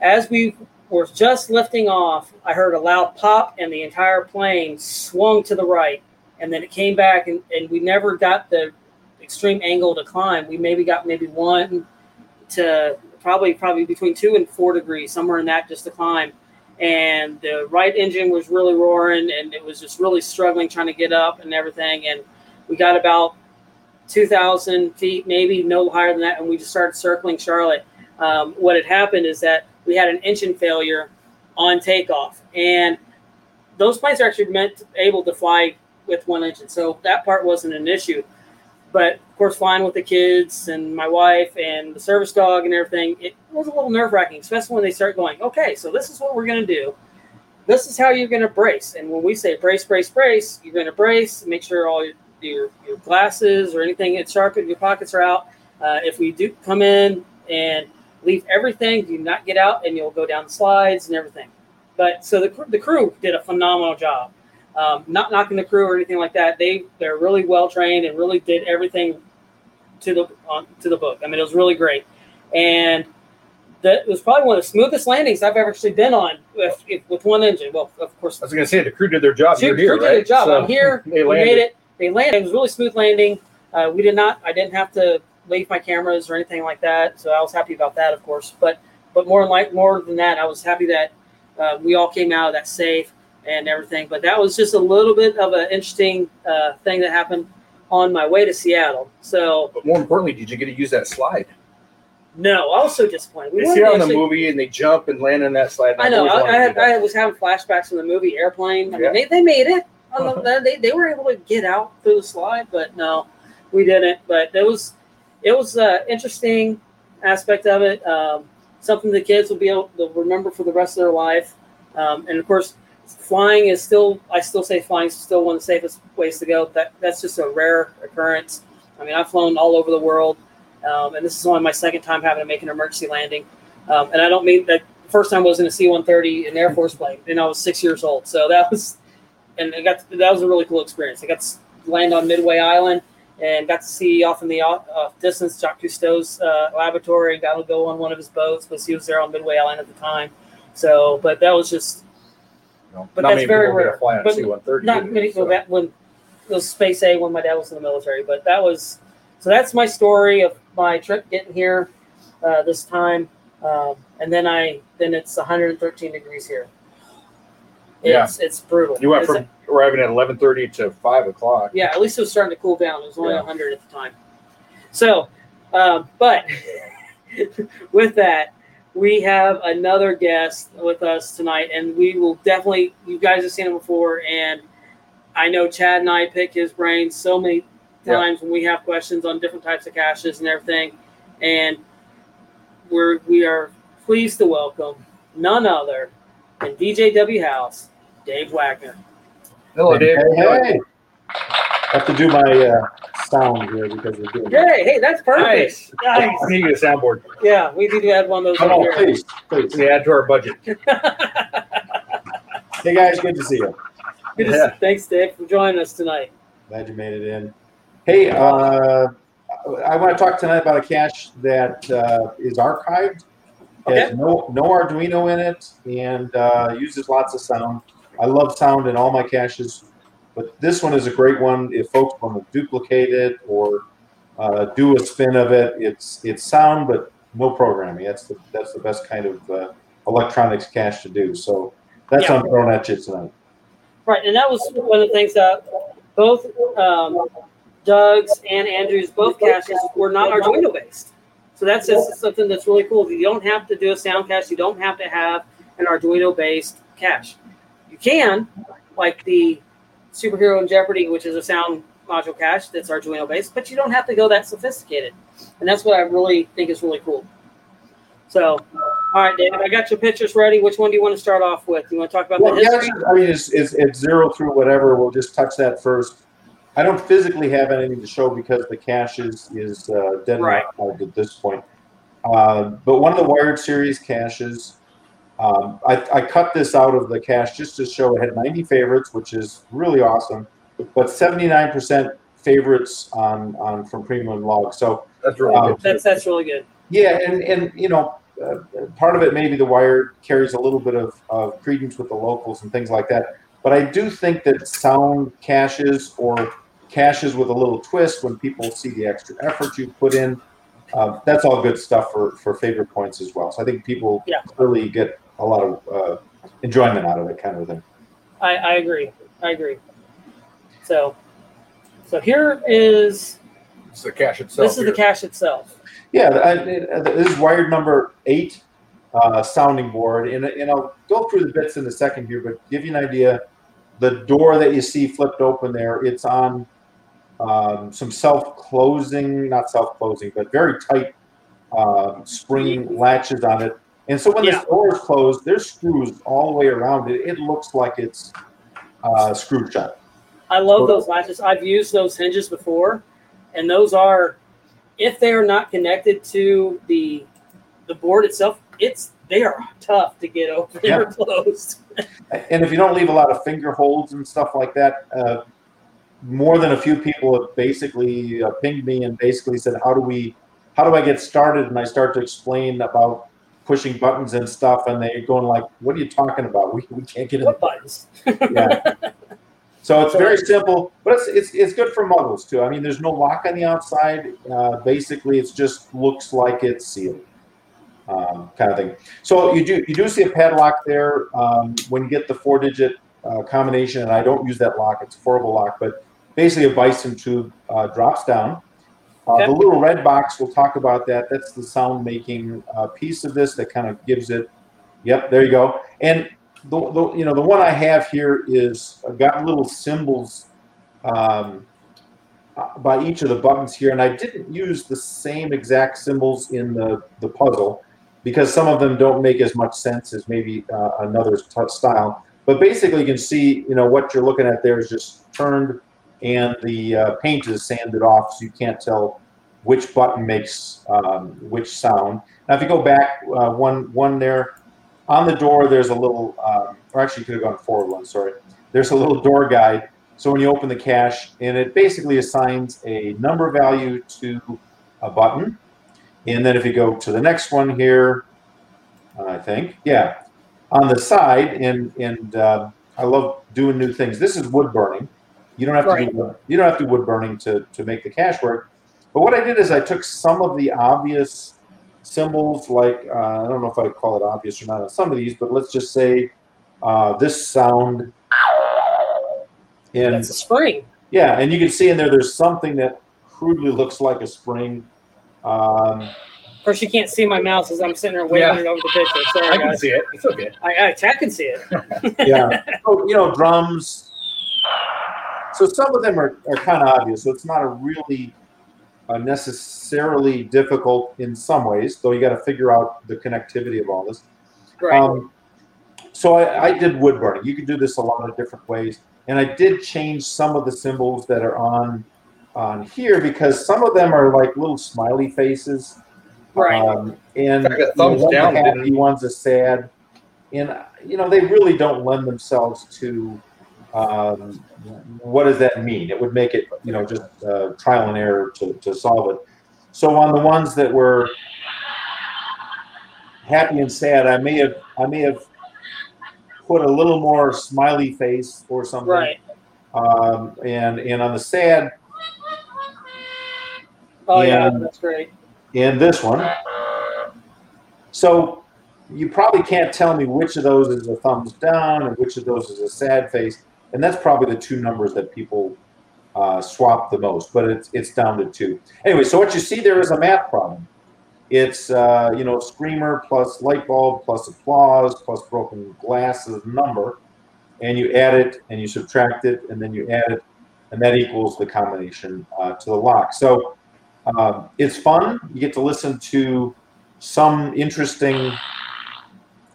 As we were just lifting off, I heard a loud pop, and the entire plane swung to the right, and then it came back, and, and we never got the extreme angle to climb. We maybe got maybe one to probably probably between two and four degrees, somewhere in that, just to climb and the right engine was really roaring and it was just really struggling trying to get up and everything and we got about 2000 feet maybe no higher than that and we just started circling charlotte. Um, what had happened is that we had an engine failure on takeoff and those planes are actually meant to, able to fly with one engine so that part wasn't an issue but of course flying with the kids and my wife and the service dog and everything it was a little nerve-wracking especially when they start going okay so this is what we're going to do. This is how you're going to brace. And when we say brace brace brace you're going to brace make sure all your, your, your glasses or anything that's sharp in your pockets are out. Uh, if we do come in and leave everything do not get out and you'll go down the slides and everything. But so the, the crew did a phenomenal job um, not knocking the crew or anything like that. They they're really well trained and really did everything to the on, to the book. I mean, it was really great, and that was probably one of the smoothest landings I've ever actually been on with with one engine. Well, of course, I was going to say the crew did their job. Crew- You're here, crew did right? their job. So I'm here. They we landed. made it. They landed. It was a really smooth landing. Uh, we did not. I didn't have to leave my cameras or anything like that. So I was happy about that, of course. But but more like more than that, I was happy that uh, we all came out of that safe and everything. But that was just a little bit of an interesting uh, thing that happened on my way to Seattle. So But more importantly, did you get to use that slide? no, also disappointed. We see it on the movie and they jump and land on that slide. I know. I, I, had. I was having flashbacks from the movie Airplane. I mean, they, they made it. That. They, they were able to get out through the slide, but no, we didn't. But it was it was an interesting aspect of it. Um, something the kids will be able to remember for the rest of their life. Um, and of course, flying is still I still say flying is still one of the safest ways to go. That that's just a rare occurrence. I mean, I've flown all over the world, um, and this is only my second time having to make an emergency landing. Um, and I don't mean that first time was in a C-130, an Air Force plane, and I was six years old. So that was, and it got that was a really cool experience. I got to land on Midway Island and got to see off in the uh, distance Jacques Cousteau's uh, laboratory. Got to go on one of his boats because he was there on Midway Island at the time. So, but that was just But not that's many very people get to rare. Fly on But C-130. not many people that when it was space A when my dad was in the military. But that was so that's my story of my trip getting here uh, this time. Um, and then I then it's 113 degrees here. Yeah. It's it's brutal. You went It's- from arriving at 11:30 to five o'clock. yeah, at least it was starting to cool down. It was only Yeah. 100 at the time. So, um, but with that, we have another guest with us tonight, and we will definitely, you guys have seen him before, and I know Chad and I pick his brain so many Yeah. times when we have questions on different types of caches and everything, and we're we are pleased to welcome none other than DJW House, Dave Wagner. Hello, Dave. Hey, hey. I have to do my uh, sound here because we're doing. Hey, hey, that's perfect. Nice. Nice. I need a soundboard. Yeah, we need to add one of those. Come on, here. please, please. We add to our budget. Hey guys, good to see you. Good to Yeah. see- Thanks, Dave, for joining us tonight. Glad you made it in. Hey, uh, I want to talk tonight about a cache that uh, is archived. Has no no Arduino in it and uh, uses lots of sound. I love sound in all my caches, but this one is a great one if folks want to duplicate it or uh, do a spin of it. It's it's sound but no programming. That's the that's the best kind of uh, electronics cache to do. So that's Yeah. what I'm throwing at you tonight. Right, and that was one of the things that both um, Doug's and Andrew's both caches were not Arduino based. So that's just something that's really cool. You don't have to do a sound cache. You don't have to have an Arduino based cache. You can, like the Superhero in Jeopardy, which is a sound module cache that's Arduino based, but you don't have to go that sophisticated. And that's what I really think is really cool. So, all right, Dave, I got your pictures ready. Which one do you want to start off with? You want to talk about Well, the yeah, history? I mean, it's, it's, it's zero through whatever. We'll just touch that first. I don't physically have anything to show because the cache is, is uh, dead Right. at this point. Uh, but one of the Wired Series caches, um, I, I cut this out of the cache just to show it had 90 favorites, which is really awesome, but 79% favorites on, on from Premium Log. So That's really Um, good. That's that's really good. yeah, and and you know, uh, part of it maybe the wire carries a little bit of, of credence with the locals and things like that. But I do think that sound caches or caches with a little twist when people see the extra effort you put in, uh, that's all good stuff for for favorite points as well. So I think people Yeah. really get a lot of uh, enjoyment out of it, kind of thing. I, I agree. I agree. So, so here is It's the cache itself. this is the here. cache itself. Yeah, I, I- this is wired number eight uh, sounding board, and, and I'll go through the bits in a second here, but give you an idea. The door that you see flipped open there, it's on um, some self-closing, not self-closing, but very tight uh, spring latches on it. And so when Yeah. this door is closed, there's screws all the way around it. It looks like it's uh, screwed shut. I love those latches. I've used those hinges before, and those are, if they are not connected to the the board itself, it's they are tough to get open Yeah. or closed. And if you don't leave a lot of finger holds and stuff like that, uh, more than a few people have basically uh, pinged me and basically said, "How do we, how do I get started?" And I start to explain about pushing buttons and stuff, and they're going like, "What are you talking about? We, we can't get in." What buttons? Yeah. So it's very simple, but it's, it's it's good for muggles too. I mean, there's no lock on the outside. Uh, basically, it just looks like it's sealed. um, kind of thing. So you do you do see a padlock there um, when you get the four digit uh, combination, and I don't use that lock; it's a horrible lock. But basically, a bison tube uh, drops down. Uh, Okay. The little red box, we'll talk about that. That's the sound making uh, piece of this that kind of gives it. Yep, there you go. And the, the you know the one I have here is I've got little symbols um, uh, by each of the buttons here, and I didn't use the same exact symbols in the the puzzle because some of them don't make as much sense as maybe uh, another style. But basically, you can see you know what you're looking at there is just turned, and the uh, paint is sanded off, so you can't tell which button makes um, which sound. Now, if you go back uh, one one there on the door, there's a little, um, or actually, you could have gone forward one. Sorry, there's a little door guide. So when you open the cache, and it basically assigns a number value to a button, and then if you go to the next one here, I think, yeah, on the side, and and uh, I love doing new things. This is wood burning. You don't have to do you don't have to do wood burning to to make the cache work. But what I did is I took some of the obvious symbols, like uh, I don't know if I'd call it obvious or not on some of these, but let's just say uh, this sound. And That's a spring. yeah, and you can see in there there's something that crudely looks like a spring. Um, Of course, you can't see my mouse as I'm sitting there waving Yeah. it over the picture. So I Sorry, can guys. see it. It's okay. I, I, Chad can see it. yeah. So, you know, drums. So some of them are, are kind of obvious. So it's not a really uh, necessarily difficult in some ways, though you got to figure out the connectivity of all this. Right. Um, so I, I did wood burning. You can do this a lot of different ways, and I did change some of the symbols that are on on here because some of them are like little smiley faces, right. um, and Like a you know, thumbs one's a down, happy, one's a sad, and you know they really don't lend themselves to um, what does that mean? It would make it you know just uh, trial and error to, to solve it. So on the ones that were happy and sad, I may have I may have put a little more smiley face or something. right. Um, and and on the sad, Oh, yeah. That's great. And this one. So you probably can't tell me which of those is a thumbs down and which of those is a sad face, and that's probably the two numbers that people uh, swap the most. But it's it's down to two. Anyway, so what you see there is a math problem. It's uh, you know screamer plus light bulb plus applause plus broken glass is a number, and you add it and you subtract it and then you add it, and that equals the combination uh, to the lock. So um, it's fun. You get to listen to some interesting,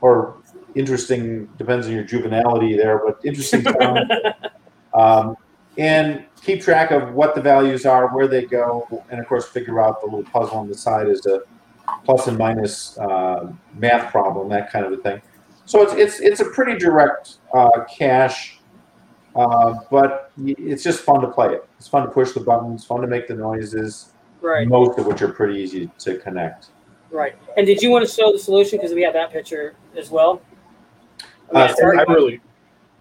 or interesting depends on your juvenility there, but interesting sound. um, and keep track of what the values are, where they go, and of course figure out the little puzzle on the side is a plus and minus uh, math problem, that kind of a thing. So it's it's it's a pretty direct uh, cache, uh, but it's just fun to play it. It's fun to push the buttons, fun to make the noises right. most of which are pretty easy to connect. Right. And did you want to show the solution because we have that picture as well? I Uh, it's hard- I really.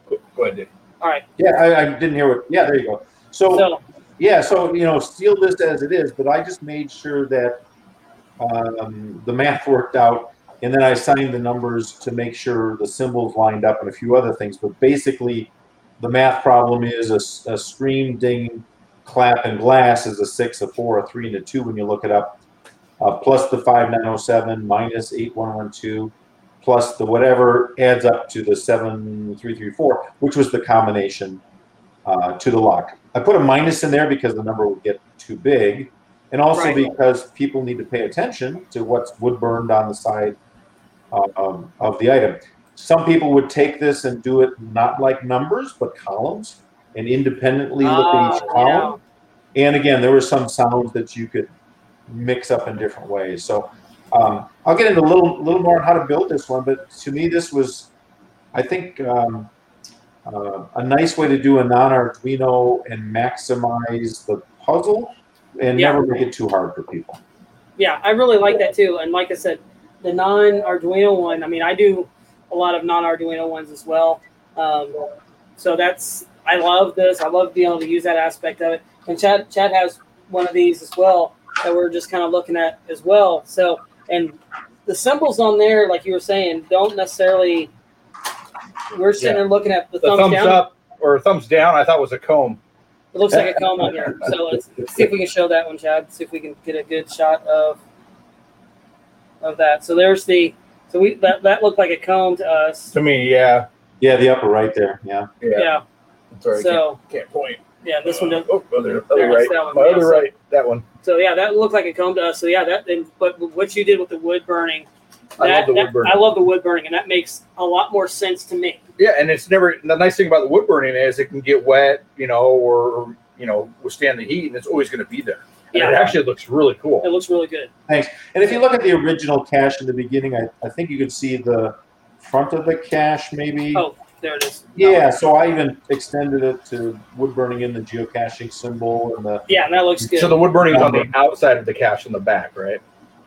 Go go ahead, Dave. all right. Yeah, I, I didn't hear what. Yeah, there you go. So, So yeah, so you know, steal this as it is, but I just made sure that um, the math worked out, and then I assigned the numbers to make sure the symbols lined up and a few other things. But basically, the math problem is a scream, ding, clap, and glass is a six, a four, a three, and a two when you look it up. Uh, plus the five nine zero seven minus eight one one two plus the whatever adds up to the 7334, which was the combination uh, to the lock. I put a minus in there because the number would get too big, and also Right. because people need to pay attention to what's wood burned on the side uh, um, of the item. Some people would take this and do it not like numbers, but columns, and independently look at each Ah, column. And again, there were some sounds that you could mix up in different ways. So um, I'll get into a little little more on how to build this one, but to me, this was, I think, um, uh, a nice way to do a non-Arduino and maximize the puzzle and Yeah. never make it too hard for people. Yeah, I really like that too. And like I said, the non Arduino one, I mean, I do a lot of non Arduino ones as well. Um, so that's, I love this. I love being able to use that aspect of it. And Chad, Chad has one of these as well that we're just kind of looking at as well. So, and the symbols on there, like you were saying, don't necessarily. We're sitting Yeah. there looking at the, The thumbs, thumbs down. up or thumbs down, I thought was a comb. It looks like a comb on here. So let's see if we can show that one, Chad. See if we can get a good shot of of that. So there's the. So we that that looked like a comb to us. To me, yeah. Yeah, the upper right there. Yeah. Yeah. Sorry, So can't, can't point. yeah, this one. Does, Oh, other, There, other right. that one, My yeah, other so- right. That one. So yeah, that looked like a comb to us. So yeah, that. And, but what you did with the wood burning. I love the that- wood burning. I love the wood burning, and that makes a lot more sense to me. Yeah, and it's never the nice thing about the wood burning is it can get wet, you know, or you know, withstand the heat, and it's always going to be there. And Yeah. it actually looks really cool. It looks really good. Thanks. And if you look at the original cache in the beginning, I, I think you could see the front of the cache maybe. Oh, there it is. Yeah, so I even extended it to wood burning in the geocaching symbol and the Yeah, and that looks good. So the wood burning's on the outside of the cache in the back, right?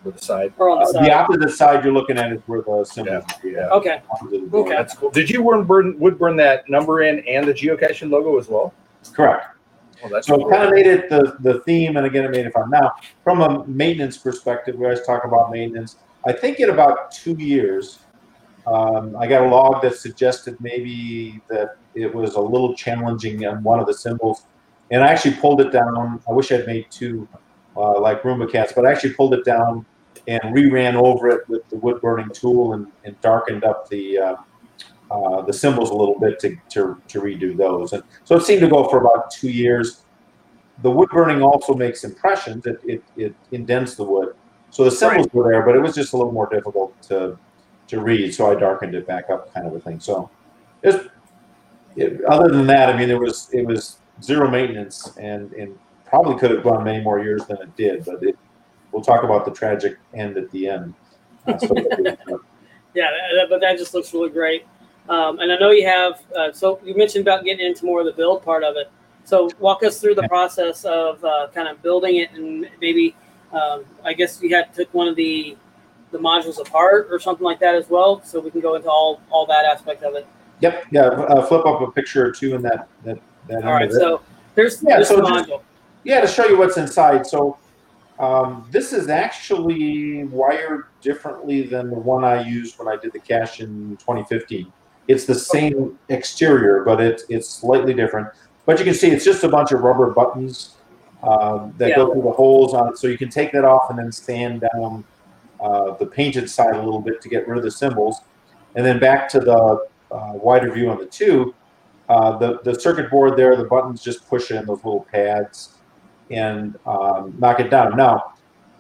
Or the side. or on the uh, side. the opposite side you're looking at is where the symbol is. Yeah. Okay. Okay. That's cool. Did you burn, burn wood burn that number in and the geocaching logo as well? Correct. Well, that's So cool. it kind of made it the, the theme, and again, it made it fun. Now, from a maintenance perspective, we always talk about maintenance. I think in about two years, um, I got a log that suggested maybe that it was a little challenging on one of the symbols, and I actually pulled it down. I wish I'd made two, uh, like Roomba cats, but I actually pulled it down and reran over it with the wood burning tool and, and darkened up the uh, uh, the symbols a little bit to, to, to redo those. And so it seemed to go for about two years. The wood burning also makes impressions. It, it, it indents the wood. So the symbols were there, but it was just a little more difficult to, to read. So I darkened it back up kind of a thing. So it was, it, other than that, I mean, it was, it was zero maintenance and, and probably could have gone many more years than it did, but it, we'll talk about the tragic end at the end. Uh, so- Yeah, that- but that just looks really great. Um, and I know you have. Uh, so you mentioned about getting into more of the build part of it. So walk us through the process of uh, kind of building it, and maybe um, I guess you had took one of the the modules apart or something like that as well, so we can go into all all that aspect of it. Yep, yeah, uh, flip up a picture or two in that, that, that. All right, end of it. so here's Yeah, this so just- module. Yeah, to show you what's inside. So um, this is actually wired differently than the one I used when I did the cache in 2015. It's the same exterior, but it's it's slightly different. But you can see it's just a bunch of rubber buttons um, that go through the holes on it. So you can take that off and then stand down uh, the painted side a little bit to get rid of the symbols. And then back to the uh, wider view on the two, uh, the, the circuit board there, the buttons just push in those little pads and um, knock it down. Now,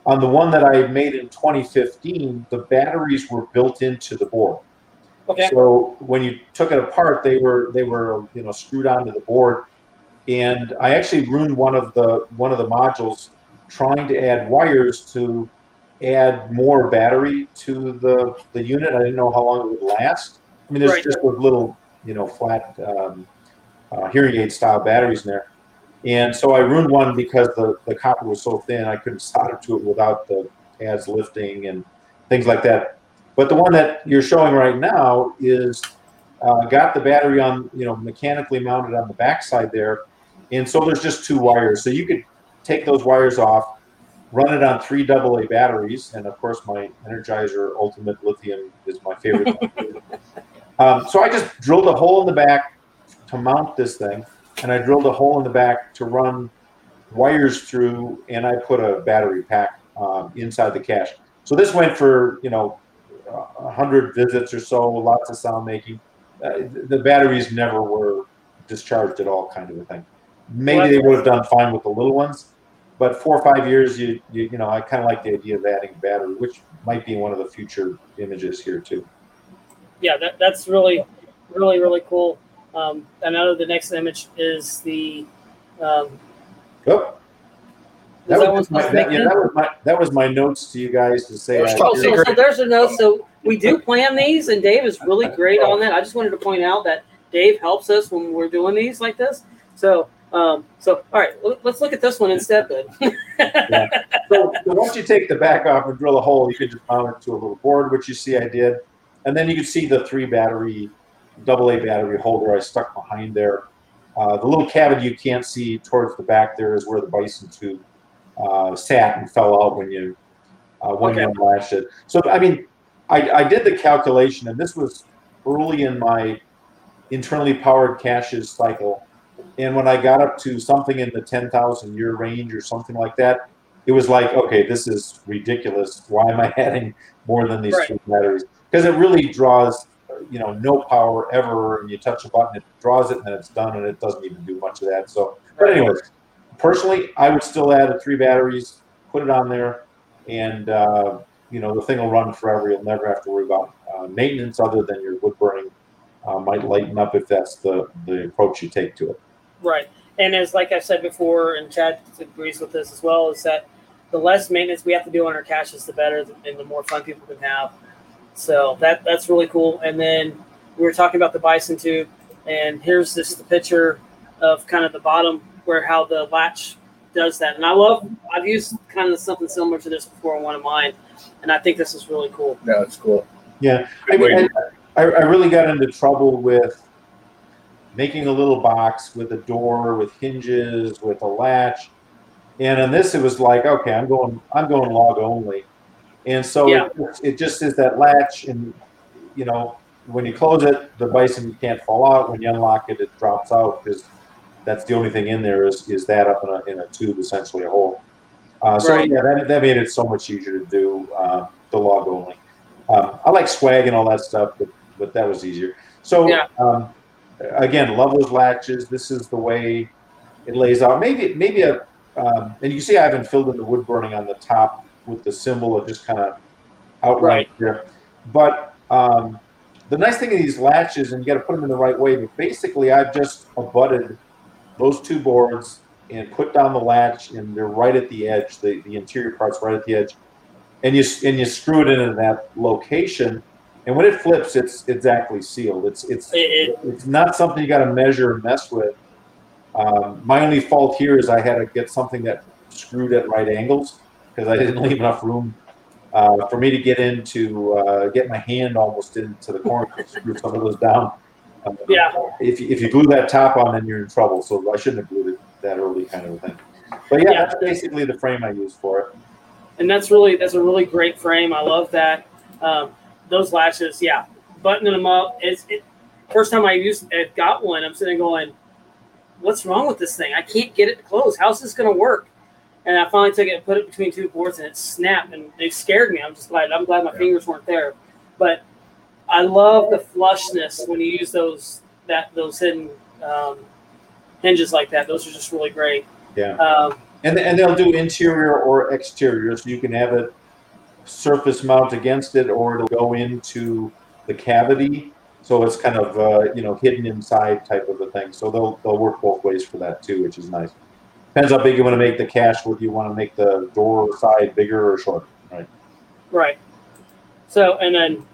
on the one that I made in 2015, the batteries were built into the board. Okay. So when you took it apart, they were they were you know screwed onto the board, and I actually ruined one of the one of the modules trying to add wires to add more battery to the the unit. I didn't know how long it would last. I mean, there's Right. just those little you know flat um, uh, hearing aid style batteries in there. And so I ruined one because the, the copper was so thin, I couldn't solder to it without the pads lifting and things like that. But the one that you're showing right now is uh, got the battery on, you know, mechanically mounted on the backside there. And so there's just two wires. So you could take those wires off, run it on three AA batteries. And of course, my Energizer Ultimate Lithium is my favorite. um, so I just drilled a hole in the back to mount this thing and I drilled a hole in the back to run wires through, and I put a battery pack um, inside the cache. So this went for you know a hundred visits or so, lots of sound making. Uh, the batteries never were discharged at all, kind of a thing. Maybe they would have done fine with the little ones, but four or five years, you you, you know, I kind of like the idea of adding battery, which might be one of the future images here too. Yeah, that, that's really, really, really cool. Um, I know the next image is the. Um, Oh, is that that was, my, that, yeah, that was my that was my notes to you guys to say. There's I- Oh, so, so there's a note. So we do plan these, and Dave is really great on that. I just wanted to point out that Dave helps us when we're doing these like this. So, um, so all right, let's look at this one instead then. So, so once you take the back off and drill a hole, you can just mount it to a little board, which you see I did, and then you can see the three battery, double A battery holder I stuck behind there. Uh, the little cavity you can't see towards the back there is where the bison tube uh, sat and fell out when you uh, when you Okay. unlatched it. So I mean, I, I did the calculation, and this was early in my internally powered caches cycle. And when I got up to something in the 10,000 year range or something like that, it was like, okay, this is ridiculous. Why am I adding more than these Right. two batteries? Because it really draws, you know, no power ever. And you touch a button, it draws it, and then it's done, and it doesn't even do much of that. So, but anyways, personally, I would still add the three batteries, put it on there, and uh, you know the thing will run forever. You'll never have to worry about uh, maintenance other than your wood burning uh, might lighten up if that's the the approach you take to it. Right. And as like I said before, and Chad agrees with this as well, is that the less maintenance we have to do on our caches, the better, and the more fun people can have. So that that's really cool. And then we were talking about the bison tube, and here's this the picture of kind of the bottom where how the latch does that. And I love I've used kind of something similar to this before on one of mine, and I think this is really cool. Yeah, it's cool. Yeah, I, mean, I, I really got into trouble with making a little box with a door, with hinges, with a latch, and on this it was like, okay, I'm going, I'm going log only, and so Yeah. it, it just is that latch, and you know, when you close it, the bison can't fall out. When you unlock it, it drops out because that's the only thing in there is is that up in a in a tube, essentially a hole. Uh, so Right. yeah, that, that made it so much easier to do uh, the log only. Um, I like swag and all that stuff, but but that was easier. So Yeah. um, again, love those latches. This is the way it lays out. Maybe maybe a um, and you see I haven't filled in the wood burning on the top with the symbol of just kind of outright here. But um, the nice thing of these latches, and you got to put them in the right way. But basically, I've just abutted those two boards and put down the latch, and they're right at the edge. The the interior part's right at the edge, and you and you screw it into that location. And when it flips, it's exactly sealed. It's it's It, it, it's not something you got to measure and mess with. Um, my only fault here is I had to get something that screwed at right angles because I didn't leave enough room uh, for me to get into uh, get my hand almost into the corner to screw some of those down. Uh, Yeah. If, you- if you glue that top on, then you're in trouble. So I shouldn't have glued it that early, kind of thing. But yeah, Yeah. that's basically the frame I use for it. and that's really that's a really great frame. I love that. Um, those lashes, yeah, buttoning them up. It's it, first time I used I got one. I'm sitting going, what's wrong with this thing? I can't get it to close. How's this going to work? And I finally took it and put it between two boards, and it snapped, and they scared me. I'm just glad. I'm glad my fingers weren't there. But I love the flushness when you use those that those hidden um, hinges like that. Those are just really great. Yeah. Um, And, and they'll do interior or exterior, so you can have it surface mount against it, or it'll go into the cavity. So it's kind of uh, you know hidden inside type of a thing. So they'll they'll work both ways for that too, which is nice. Depends how big you want to make the cache. Whether you want to make the door side bigger or shorter, right? Right. So, and then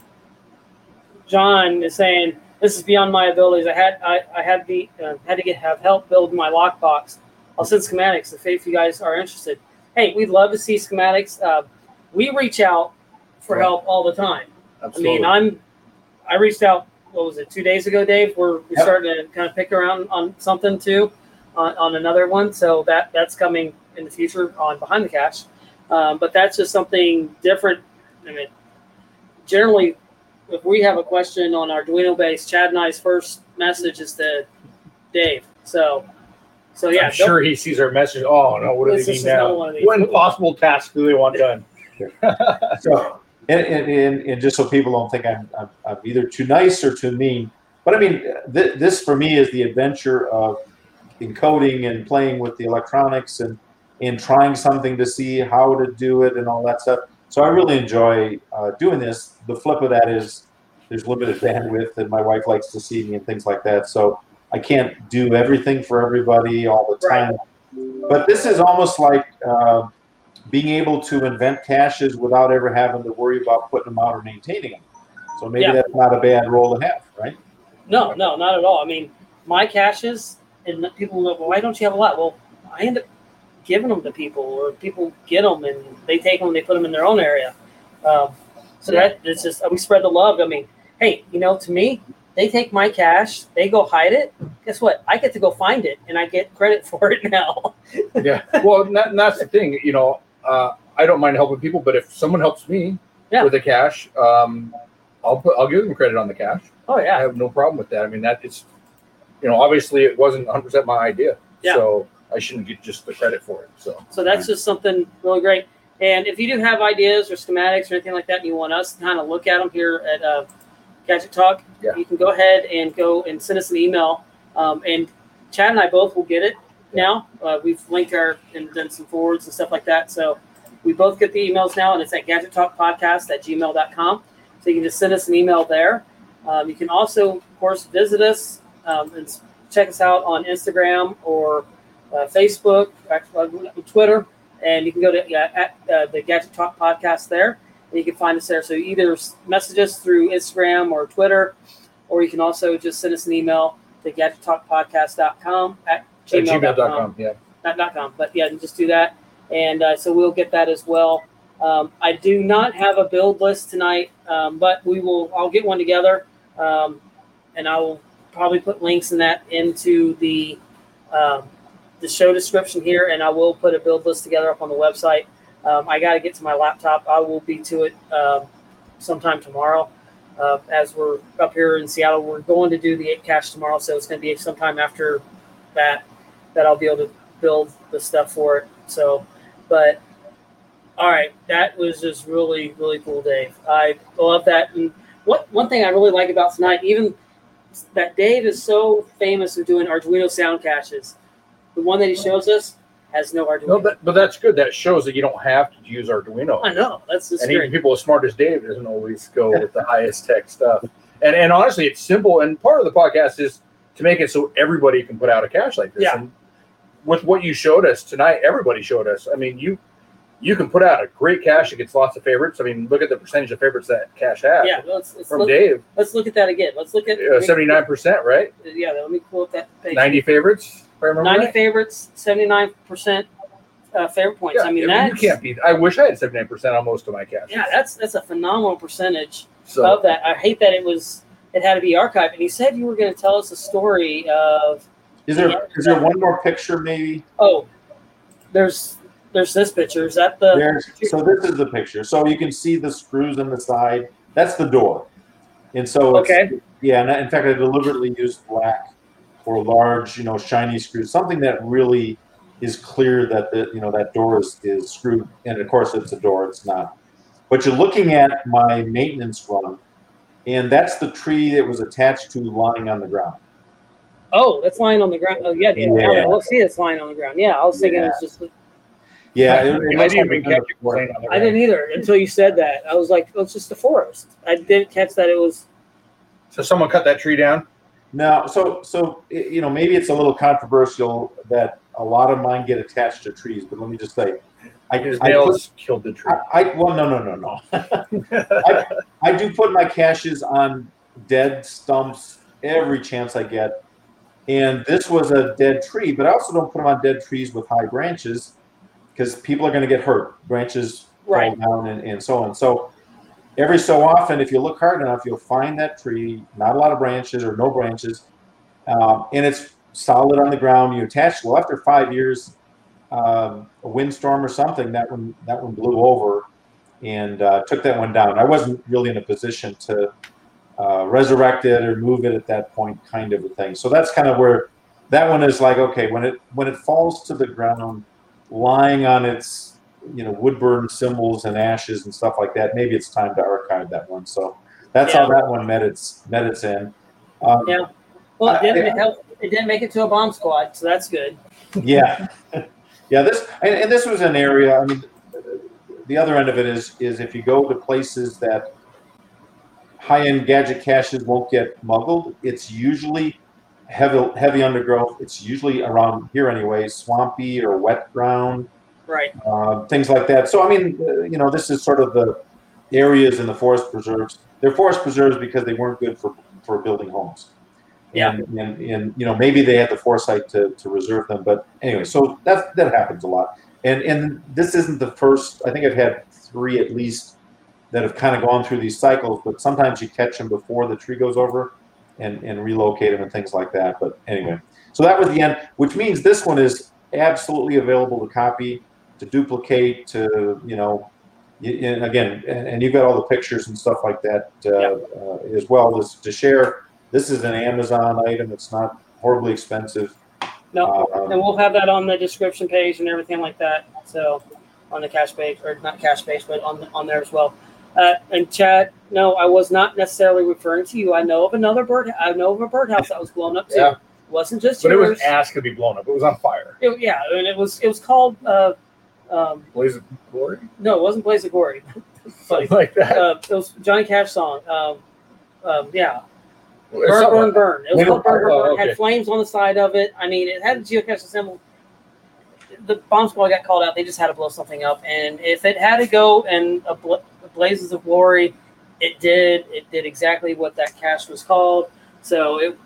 John is saying this is beyond my abilities. I had I, I had the uh, had to get have help build my lockbox. I'll send schematics if, you guys are interested. Hey, we'd love to see schematics. Uh, we reach out for help all the time. Absolutely. I mean, I'm I reached out. What was it? Two days ago, Dave. We're, we're Yep. starting to kind of pick around on something too, on, on another one. So that that's coming in the future on behind the cache. Um, but that's just something different. I mean, generally, if we have a question on Arduino base, Chad and I's first message is to Dave. So, so yeah, I'm sure he sees our message. Oh no, what do they mean now? one of these. What impossible task do they want done? So, and, and, and, just so people don't think I'm, I'm, I'm either too nice or too mean, but I mean, th- this for me is the adventure of encoding and playing with the electronics and, and trying something to see how to do it and all that stuff. So I really enjoy uh, doing this. The flip of that is there's limited bandwidth, and my wife likes to see me and things like that. So I can't do everything for everybody all the time. But this is almost like uh, being able to invent caches without ever having to worry about putting them out or maintaining them. So maybe Yeah. that's not a bad role to have, right? No, no, not at all. I mean, my caches, and people go, well, why don't you have a lot? Well, I end up giving them to people, or people get them and they take them and they put them in their own area. Um, so that it's just we spread the love. I mean, hey, you know, to me, they take my cache, they go hide it. Guess what? I get to go find it, and I get credit for it now. yeah. Well, and, that, and that's the thing. You know, uh, I don't mind helping people, but if someone helps me, Yeah. with the cache, um, I'll put I'll give them credit on the cache. Oh yeah, I have no problem with that. I mean, that is, you know, obviously it wasn't 100 percent my idea, Yeah. so I shouldn't get just the credit for it. So so that's just something really great. And if you do have ideas or schematics or anything like that, and you want us to kind of look at them here at uh, Gadget Talk, Yeah. you can go ahead and go and send us an email. Um, and Chad and I both will get it now. Uh, we've linked our and done some forwards and stuff like that. So we both get the emails now, and it's at gadgettalkpodcast at gmail.com. So you can just send us an email there. Um, you can also, of course, visit us um, and check us out on Instagram or uh, Facebook, actually, uh, Twitter, and you can go to yeah, at uh, the Gadget Talk podcast there, and you can find us there. So either message us through Instagram or Twitter, or you can also just send us an email to gadgettalkpodcast.com at at gmail.com. Yeah. not dot com, but yeah, just do that, and uh, so we'll get that as well. Um, I do not have a build list tonight, um, but we will. I'll get one together, um, and I will probably put links in that into the um, the show description here, and I will put a build list together up on the website. Um, I got to get to my laptop. I will be to it um, sometime tomorrow. Uh, as we're up here in Seattle, we're going to do the eight cache tomorrow, so it's going to be sometime after that that I'll be able to build the stuff for it. So, but all right, that was just really really cool, Dave. I love that. And what one thing I really like about tonight, even that Dave is so famous for doing Arduino sound caches. The one that he shows us has no Arduino. No, but but that's good. That shows that you don't have to use Arduino. I know that's just and even people as smart as Dave doesn't always go with the highest tech stuff. And and honestly, it's simple. And part of the podcast is to make it so everybody can put out a cache like this. Yeah. And with what you showed us tonight, everybody showed us. I mean, you you can put out a great cache that gets lots of favorites. I mean, look at the percentage of favorites that cache has. Yeah, let's let's From look, Dave, let's look at that again. Let's look at seventy nine percent, right? Yeah, let me pull up that page. Ninety favorites. If I remember 90 right. favorites, seventy nine percent uh, favorite points. Yeah, I mean you that's can't beat. I wish I had seventy nine percent on most of my cache. yeah, that's that's a phenomenal percentage so of that. I hate that it was it had to be archived. And he said you were going to tell us a story of Is there is there one more picture maybe? oh, there's there's this picture. Is that the There's, so this is the picture. So you can see the screws on the side. That's the door. And so it's, Okay. yeah, and in fact I deliberately used black or large, you know, shiny screws, something that really is clear that the you know that door is, is screwed and of course it's a door, it's not. But you're looking at my maintenance run, and that's the tree that was attached to lying on the ground. Oh that's lying on the ground. Oh yeah, yeah. Yeah. We'll see it's lying on the ground. Yeah, I was thinking Yeah. it's just Yeah, it, it I didn't even catch it the floor. laying on the I didn't either until you said that. I was like, oh, it's just a forest. I didn't catch that it was So someone cut that tree down. No, so so you know maybe it's a little controversial that a lot of mine get attached to trees, but let me just say, I His I, put, nails killed the tree. I, I well no no no no I, I do put my caches on dead stumps every chance I get, and this was a dead tree, but I also don't put them on dead trees with high branches because people are going to get hurt. Branches Right. fall down and, and so on. So every so often, if you look hard enough, you'll find that tree, not a lot of branches or no branches, um, and it's solid on the ground. You attach. Well, after five years, um, a windstorm or something, that one that one blew over and uh, took that one down. I wasn't really in a position to uh, resurrect it or move it at that point, kind of a thing. So that's kind of where that one is like okay when it when it falls to the ground, lying on its you know wood burn symbols and ashes and stuff like that. Maybe it's time to archive that one. So that's how that one met its met its end. Um, Yeah. well it didn't, it, helped, it didn't make it to a bomb squad, so that's good. yeah yeah this and, and this was an area i mean the other end of it is is if you go to places that high-end gadget caches won't get muggled. It's usually heavy heavy undergrowth. It's usually around here anyway swampy or wet ground Right. uh, things like that. So i mean uh, you know this is sort of the areas in the forest preserves. They're forest preserves because they weren't good for for building homes. Yeah. and, and, and you know maybe they had the foresight to, to reserve them but anyway so that that happens a lot. And and this isn't the first. I think i've had three at least that have kind of gone through these cycles but sometimes you catch them before the tree goes over and and relocate them and things like that but anyway so that was the end which means this one is absolutely available to copy to duplicate to you know and again, and, you've got all the pictures and stuff like that uh, uh, as well as to share. This is an Amazon item. It's not horribly expensive. No, Um, and we'll have that on the description page and everything like that. So on the cache page, or not cache page, but on on there as well. Uh, and Chad, no, I was not necessarily referring to you. I know of another bird. I know of a birdhouse that was blown up too. Yeah. wasn't just But it yours. was asked to be blown up. It was on fire. It- yeah, and it was it was called. Uh, um, Blaze of glory, no, it wasn't Blaze of Glory. something like that. uh, it was Johnny Cash song. Um, um, yeah, burn, burn, burn. It was called burn, burn, oh, burn. okay. Had flames on the side of it. I mean, it had a geocache symbol. The bomb squad got called out. They just had to blow something up, and if it had to go and a bla- blazes of glory, it did. It did exactly what that cache was called. So it,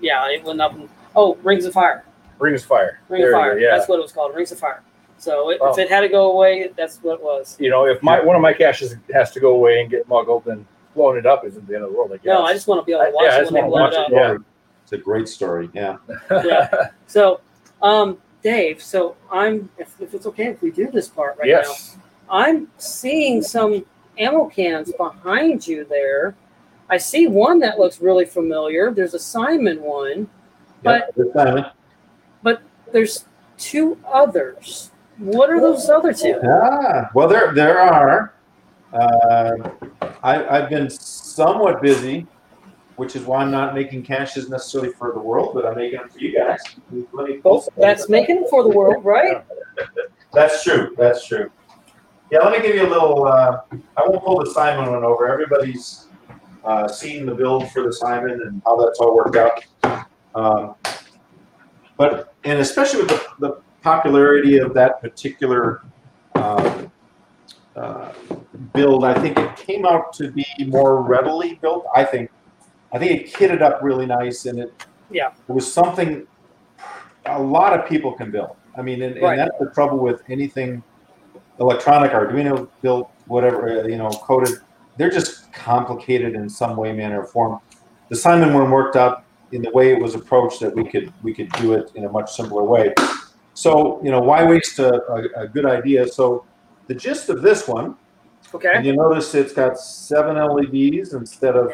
yeah, it went up. And, oh, rings of fire. Rings of fire. Ring There of you fire. go, Yeah. That's what it was called. Rings of fire. So it, Oh. if it had to go away, that's what it was. you know, if my one of my caches has to go away and get muggled, then blowing it up isn't the end of the world. I guess. No, I just want to be able to I- watch yeah, it when they blow it up. it, yeah. It's a great story. Yeah. Yeah. So, um, Dave, so I'm if, if it's okay if we do this part right yes. now, I'm seeing some ammo cans behind you there. I see one that looks really familiar. There's a Simon one. But- Yep, this time, There's two others. What are those other two? Ah, well, there there are. Uh, I, I've been somewhat busy, which is why I'm not making caches necessarily for the world, but I'm making them for you guys. Let me Both that's making it for the world, right? That's true. That's true. Yeah, let me give you a little. Uh, I won't pull the Simon one over. Everybody's uh, seen the build for the Simon and how that's all worked out. Um, but and especially with the, the popularity of that particular um, uh, build, I think it came out to be more readily built. I think. I think it kitted up really nice, and it Yeah. it was something a lot of people can build. I mean, and, Right. and that's the trouble with anything electronic, Arduino built, whatever, uh, you know, coded. They're just complicated in some way, manner, or form. The Simon one worked out in the way it was approached that we could we could do it in a much simpler way. So, you know, why waste a, a, a good idea? So, the gist of this one, Okay. and you notice it's got seven LEDs instead of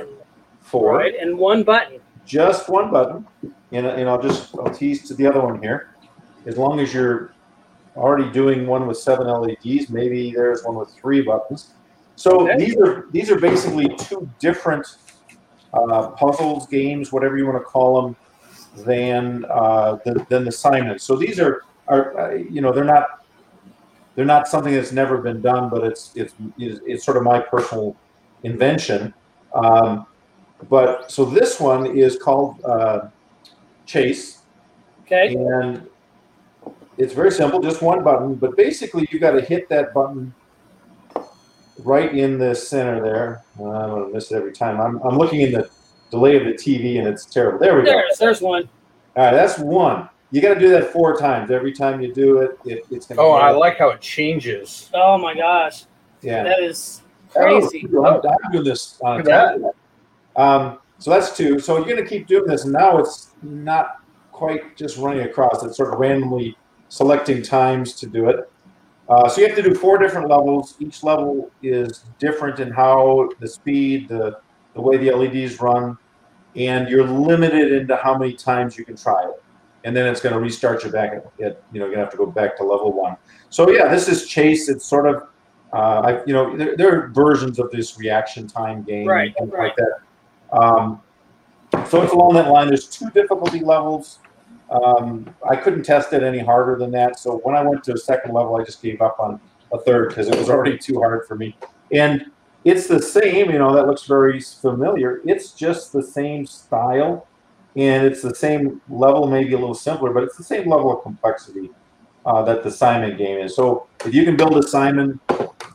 four right, and one button. just one button, and, and I'll just I'll tease to the other one here. As long as you're already doing one with seven LEDs, maybe there's one with three buttons. So Okay. these are these are basically two different uh, puzzles, games, whatever you want to call them, than uh, than, than the Simon. So these are are uh, you know they're not they're not something that's never been done, but it's it's it's, it's sort of my personal invention. Um, but so this one is called uh, Chase, Okay. and it's very simple, just one button. But basically, you've got to hit that button right in the center there. Well, I'm gonna miss it every time. I'm, I'm looking in the delay of the TV, and it's terrible. There we go. There's there's one. All right, that's one. You got to do that four times. Every time you do it, it it's gonna. Oh, I like how it changes. Oh my gosh. yeah. That is crazy. Oh, I'm, I'm doing this on Look at. Um, so that's two. So you're going to keep doing this, and now it's not quite just running across. It's sort of randomly selecting times to do it. Uh, so you have to do four different levels. Each level is different in how the speed, the the way the LEDs run, and you're limited into how many times you can try it. And then it's going to restart you back at, at you know you're going to have to go back to level one. So yeah, this is Chase. It's sort of uh, I, you know, there, there are versions of this reaction time game, Right, and things right. like that. Um, so it's along that line. There's two difficulty levels. Um, I couldn't test it any harder than that. So when I went to a second level, I just gave up on a third because it was already too hard for me. And it's the same, you know, that looks very familiar. It's just the same style and it's the same level, maybe a little simpler, but it's the same level of complexity uh, that the Simon game is. So if you can build a Simon,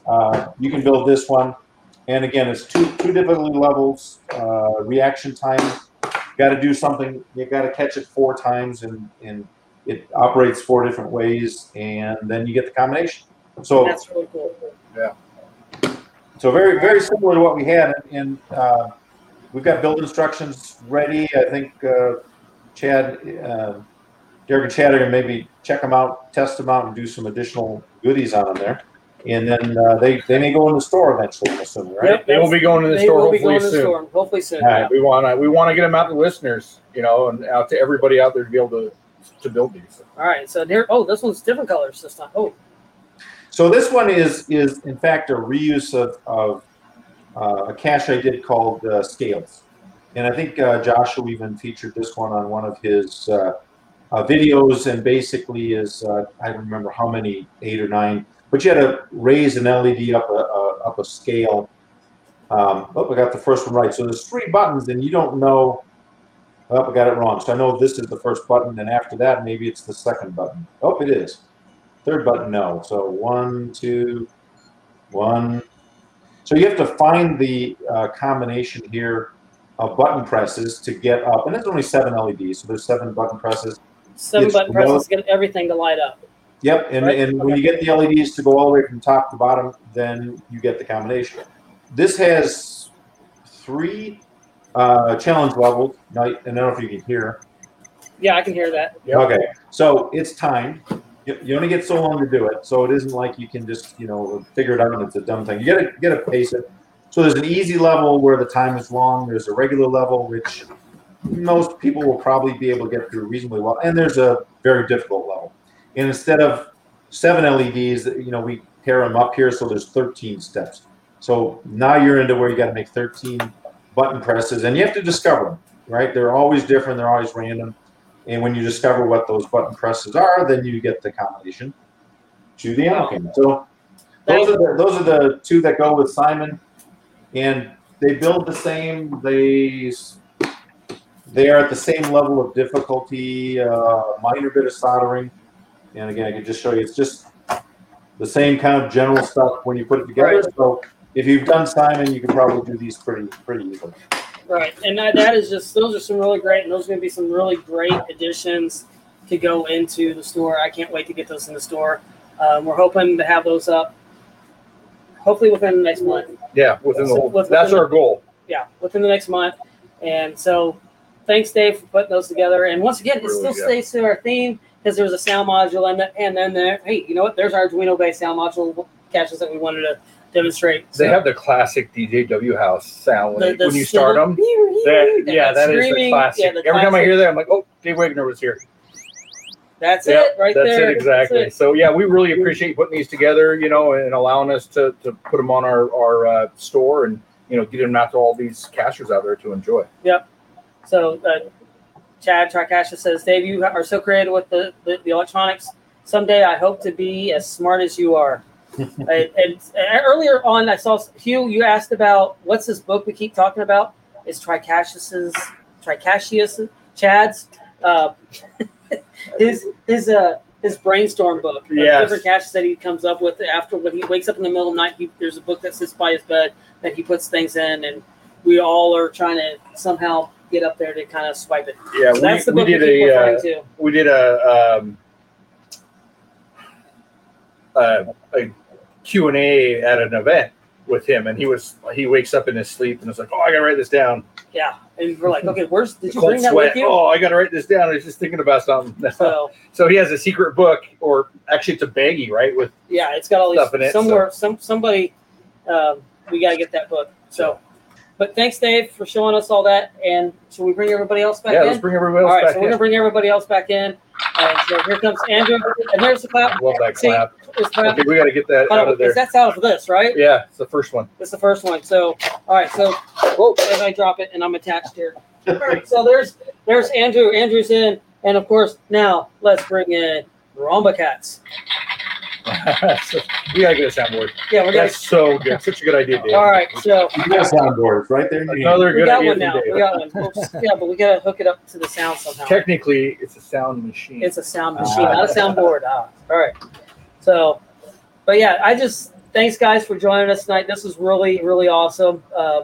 uh, you can build this one. And again, it's two two difficulty levels, uh, reaction time. Got to do something. You got to catch it four times, and and it operates four different ways, and then you get the combination. So That's really cool. Yeah. so very very similar to what we had, and uh, we've got build instructions ready. I think uh, Chad, uh, Derek and Chad are gonna maybe check them out, test them out, and do some additional goodies on them there. And then uh, they they may go in the store eventually. I'm assuming, right? Yep. They will be going to the They store will be hopefully going to the soon. store hopefully soon. All right. yeah. We want to we want to get them out to listeners, you know, and out to everybody out there to be able to to build these. All right, so there. Oh, this one's different colors this time. Oh, So this one is is in fact a reuse of, of uh, a cache I did called uh, Scales, and I think uh, Joshua even featured this one on one of his uh, uh, videos. And basically, is uh, I don't remember how many eight or nine, but you had to raise an LED up a, a up a scale. Um, oh, I got the first one right. So there's three buttons, and you don't know. Oh, I got it wrong. So I know this is the first button, and after that, maybe it's the second button. Oh, it is. Third button, no. So one, two, one. So you have to find the uh, combination here of button presses to get up, and there's only seven LEDs, so there's seven button presses. seven It's button presses get everything to light up. Yep, and, Right, and when you get the LEDs to go all the way from top to bottom, then you get the combination. This has three uh, challenge levels. Now, I don't know if you can hear. Yeah, I can hear that. Yep. Okay, so it's timed. You, you only get so long to do it, so it isn't like you can just you know figure it out and it's a dumb thing. You gotta you gotta pace it. So there's an easy level where the time is long. There's a regular level which most people will probably be able to get through reasonably well, and there's a very difficult level. And instead of seven LEDs, you know, we pair them up here, so there's 13 steps. So now you're into where you got to make 13 button presses, and you have to discover them. Right? They're always different. They're always random. And when you discover what those button presses are, then you get the combination to the ammo can. So those are the, those are the two that go with Simon, and they build the same. They they are at the same level of difficulty. Uh, minor bit of soldering, and again, I can just show you. It's just the same kind of general stuff when you put it together. Right. So if you've done Simon, you can probably do these pretty pretty easily. Right, and that, that is just those are some really great, and those are going to be some really great additions to go into the store. I can't wait to get those in the store. Um, we're hoping to have those up, hopefully within the next month. Yeah, within the whole. Within- That's our goal. Yeah, within the next month. And so, thanks, Dave, for putting those together. And once again, it Really still good. stays to our theme because there was a sound module and and then there. Hey, you know what? There's our Arduino-based sound module caches that we wanted to demonstrate. They So, have the classic DJW house sound when, the- the when you start them. That, yeah, that is the classic. yeah, the Every time I hear that, I'm like, oh, Dave Wagner was here. That's Yeah, it, right That's there. it exactly. That's it. So yeah, we really appreciate putting these together, you know, and allowing us to, to put them on our our uh, store and you know get them out to all these cachers out there to enjoy. Yep. So, uh, Chad Tricasha says, Dave, you are so creative with the, the, the electronics. Someday I hope to be as smart as you are. and, and earlier on, I saw Hugh, you asked about what's this book we keep talking about? It's Tricashius's, Tricashius, Chad's, uh, his, his, uh, his brainstorm book. Yeah. Different caches that he comes up with after when he wakes up in the middle of the night. He, there's a book that sits by his bed that he puts things in, and we all are trying to somehow get up there to kind of swipe it. Yeah, So that's the we, book we did a uh, to. we did a um, uh, a Q and A at an event with him, and he was he wakes up in his sleep and was like, oh, I gotta write this down. Yeah, and we're like, okay, where's did you bring that sweat. with you? Oh, I gotta write this down. I was just thinking about something. So So he has a secret book, or actually, it's a baggie, right? With yeah, it's got all Stuff in these it, somewhere. Some somebody, um, we got to get that book. So, but thanks, Dave, for showing us all that. And should we bring everybody else back in? yeah, in? let's bring everybody all else right, back so we're in. gonna bring everybody else back in. And so here comes Andrew, and there's the clap. Love that See, clap. It's clap. Okay, we got to get that out of there. That's out of this, right? Yeah, it's the first one. It's the first one. So, all right. So, whoa, as I drop it, and I'm attached here. All right. So there's there's Andrew. Andrew's in, and of course now let's bring in Romba Cats. So, we gotta get a soundboard. Yeah, we're gonna. That's so good. Such a good idea, Dave. All right. So You got soundboards right there. in your hand. Another we good got idea one from now. Dave. We got one. Oops. Yeah, but we gotta hook it up to the sound somehow. Technically, it's a sound machine. It's a sound machine, not a soundboard. Ah, all right. So, but yeah, I just thanks guys for joining us tonight. This was really, really awesome. Uh,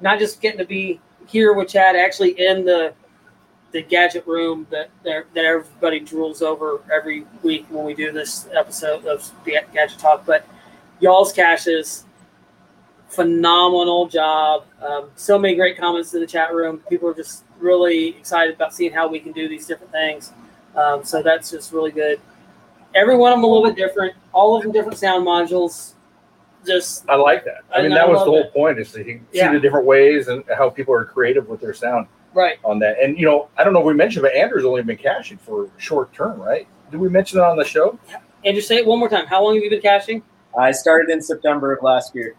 not just getting to be here with Chad, actually in the the gadget room that that that everybody drools over every week when we do this episode of the Gadget Talk, but y'all's caches. Phenomenal job. Um, so many great comments in the chat room. People are just really excited about seeing how we can do these different things. Um, so that's just really good. every one of them a little bit different. All of them different sound modules. Just I like that. I I- mean, I that was the whole that. point is to see Yeah. the different ways and how people are creative with their sound right. on that. And you know, I don't know if we mentioned, but Andrew's only been caching for short term, right? Did we mention it on the show? And just say it one more time. How long have you been caching? I started in September of last year.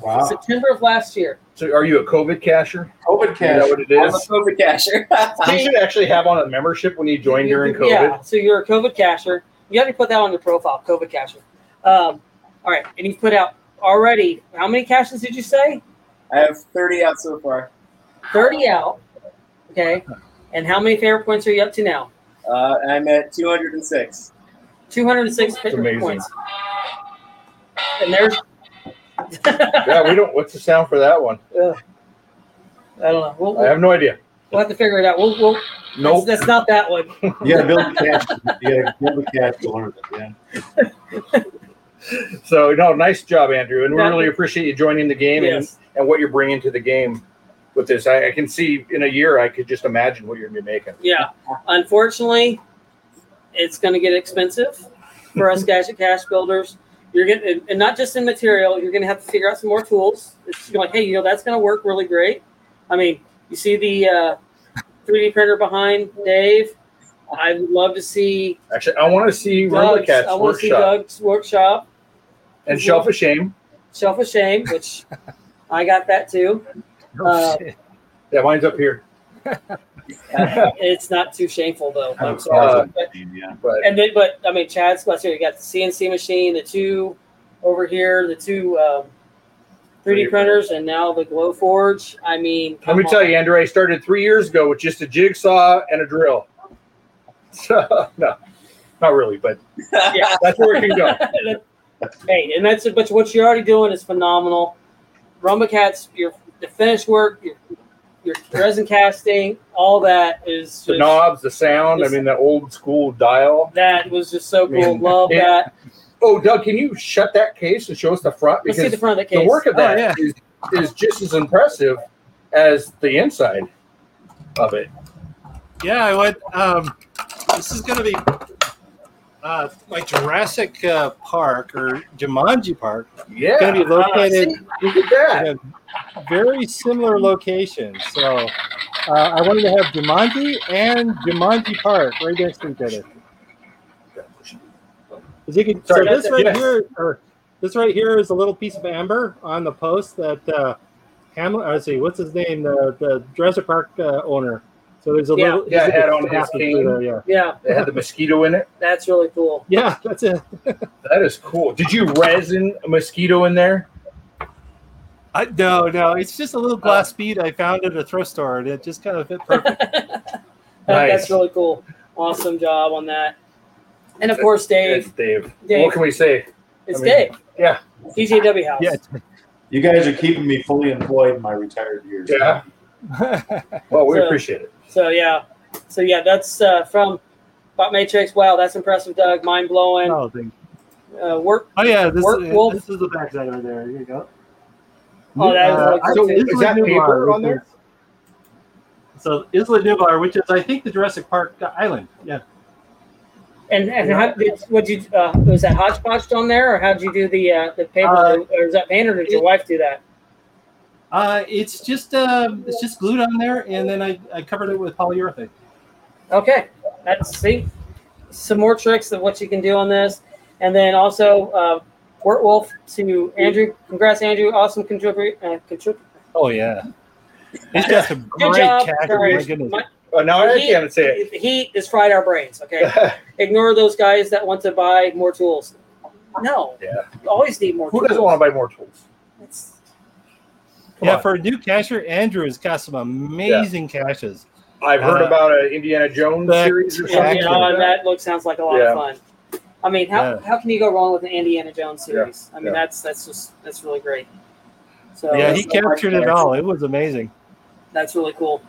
Wow. September of last year. So, are you a COVID cacher? COVID Is that cash. what it is? I'm a is? COVID cacher. You should actually have on a membership when you join during COVID. Yeah. So you're a COVID cacher. You have to put that on your profile, COVID cacher. Um, all right. And you've put out already, how many caches did you say? I have 30 out so far. 30 out. Okay. And how many favorite points are you up to now? Uh, I'm at 206. 206 favorite points. And there's, Yeah, we don't. What's the sound for that one? I don't know. We'll, I have no idea. we'll have to figure it out. We'll, we'll, Nope. that's, that's not that one. You gotta build the cache. You gotta build the cache to learn it. Yeah. So no, nice job, Andrew, and we really appreciate you joining the game and, and what you're bringing to the game with this. I, I can see in a year, I could just imagine what you're gonna be making. Yeah. Unfortunately, it's going to get expensive for us gadget cache builders. You're getting, and not just in material, you're going to have to figure out some more tools. It's like, hey, you know, that's going to work really great. I mean, you see the uh, 3D printer behind Dave. I would love to see Actually, I want to see Doug's, Cat's I want to see workshop Doug's workshop, and Shelf of Shame. Shelf of Shame, which I got that too. Uh, Yeah, mine's up here. it's not too shameful though. I'm Uh, sorry. But- Yeah. But And then, but I mean, Chad's let's see, you got the CNC machine, the two over here, the two um, 3D 3D printers, and now the Glowforge. I mean, let me tell you, Andrew, I started three years ago with just a jigsaw and a drill. So no, not really, but yeah. that's where it can go. hey, and that's but what you're already doing is phenomenal. Rumba Cats, your the finished work, your your resin casting, all that is The knobs, the sound. I mean, the old school dial. that was just so cool. I mean, cool. Love it- that. Oh, Doug, can you shut that case and show us the front? Let's see the front of the case. the work of Oh, yeah. is, is just as impressive as the inside of it. Yeah, I went. Um, this is going to be uh, like Jurassic uh, Park or Jumanji Park. Yeah, Going to be located look at that. in a very similar location. So uh, I wanted to have Jumanji and Jumanji Park right next to each other. you can, Sorry, so this right yes. here, or this right here is a little piece of amber on the post that uh, Hamlet. Let's see, what's his name? The the Jurassic Park uh, owner. So there's a Yeah. little. Yeah, it had on his passage cane. there, Yeah, Yeah, It had the mosquito in it. that's really cool. yeah, that's it. That is cool. Did you resin a mosquito in there? I, no, no, it's just a little oh. glass bead I found at a thrift store, and it just kind of fit perfect. Nice. That's really cool. Awesome job on that. And of course, It's Dave. Dave. Dave. What can we say? It's I mean, Dave. yeah. DJW House. yeah, You guys are keeping me fully employed in my retired years. Yeah. Well, we So- appreciate it. So yeah. So yeah, that's uh, from Bot Matrix. Wow, that's impressive, Doug. Mind blowing. oh, thank- Uh, work. oh, yeah, this, Work is, wolf. this is the backside over there. Here you go. Oh, that is Uh, really I- cool. so too. Is that Nublar, paper which on there? is- So Isla Nublar, which is I think the Jurassic Park island. Yeah. And and how did what you uh, was that hodgepodge on there, or how did you do the uh, the paper, Uh, or is that painted, or did your wife do that? Uh, it's just um, it's just glued on there, and then I, I covered it with polyurethane. Okay, that's see some more tricks of what you can do on this, and then also uh, Wort Wolf to Andrew. Congrats, Andrew! Awesome contribute. Uh, contrib- Oh yeah, he's got some Good great job. cache. My goodness. Oh, now I He- can't say it. the heat has fried our brains. Okay, ignore those guys that want to buy more tools. No, Yeah. you always need more. Who tools. doesn't want to buy more tools? It's- Come yeah, on. for a new cashier, Andrew has got some amazing caches. I've heard Uh, about an Indiana Jones that- series or something. you Exactly. know, like that. that looks sounds like a lot Yeah. of fun. I mean, how, Yeah. how can you go wrong with an Indiana Jones series? I mean, Yeah. that's that's just that's really great. So yeah, he captured it all. It was amazing. that's really cool.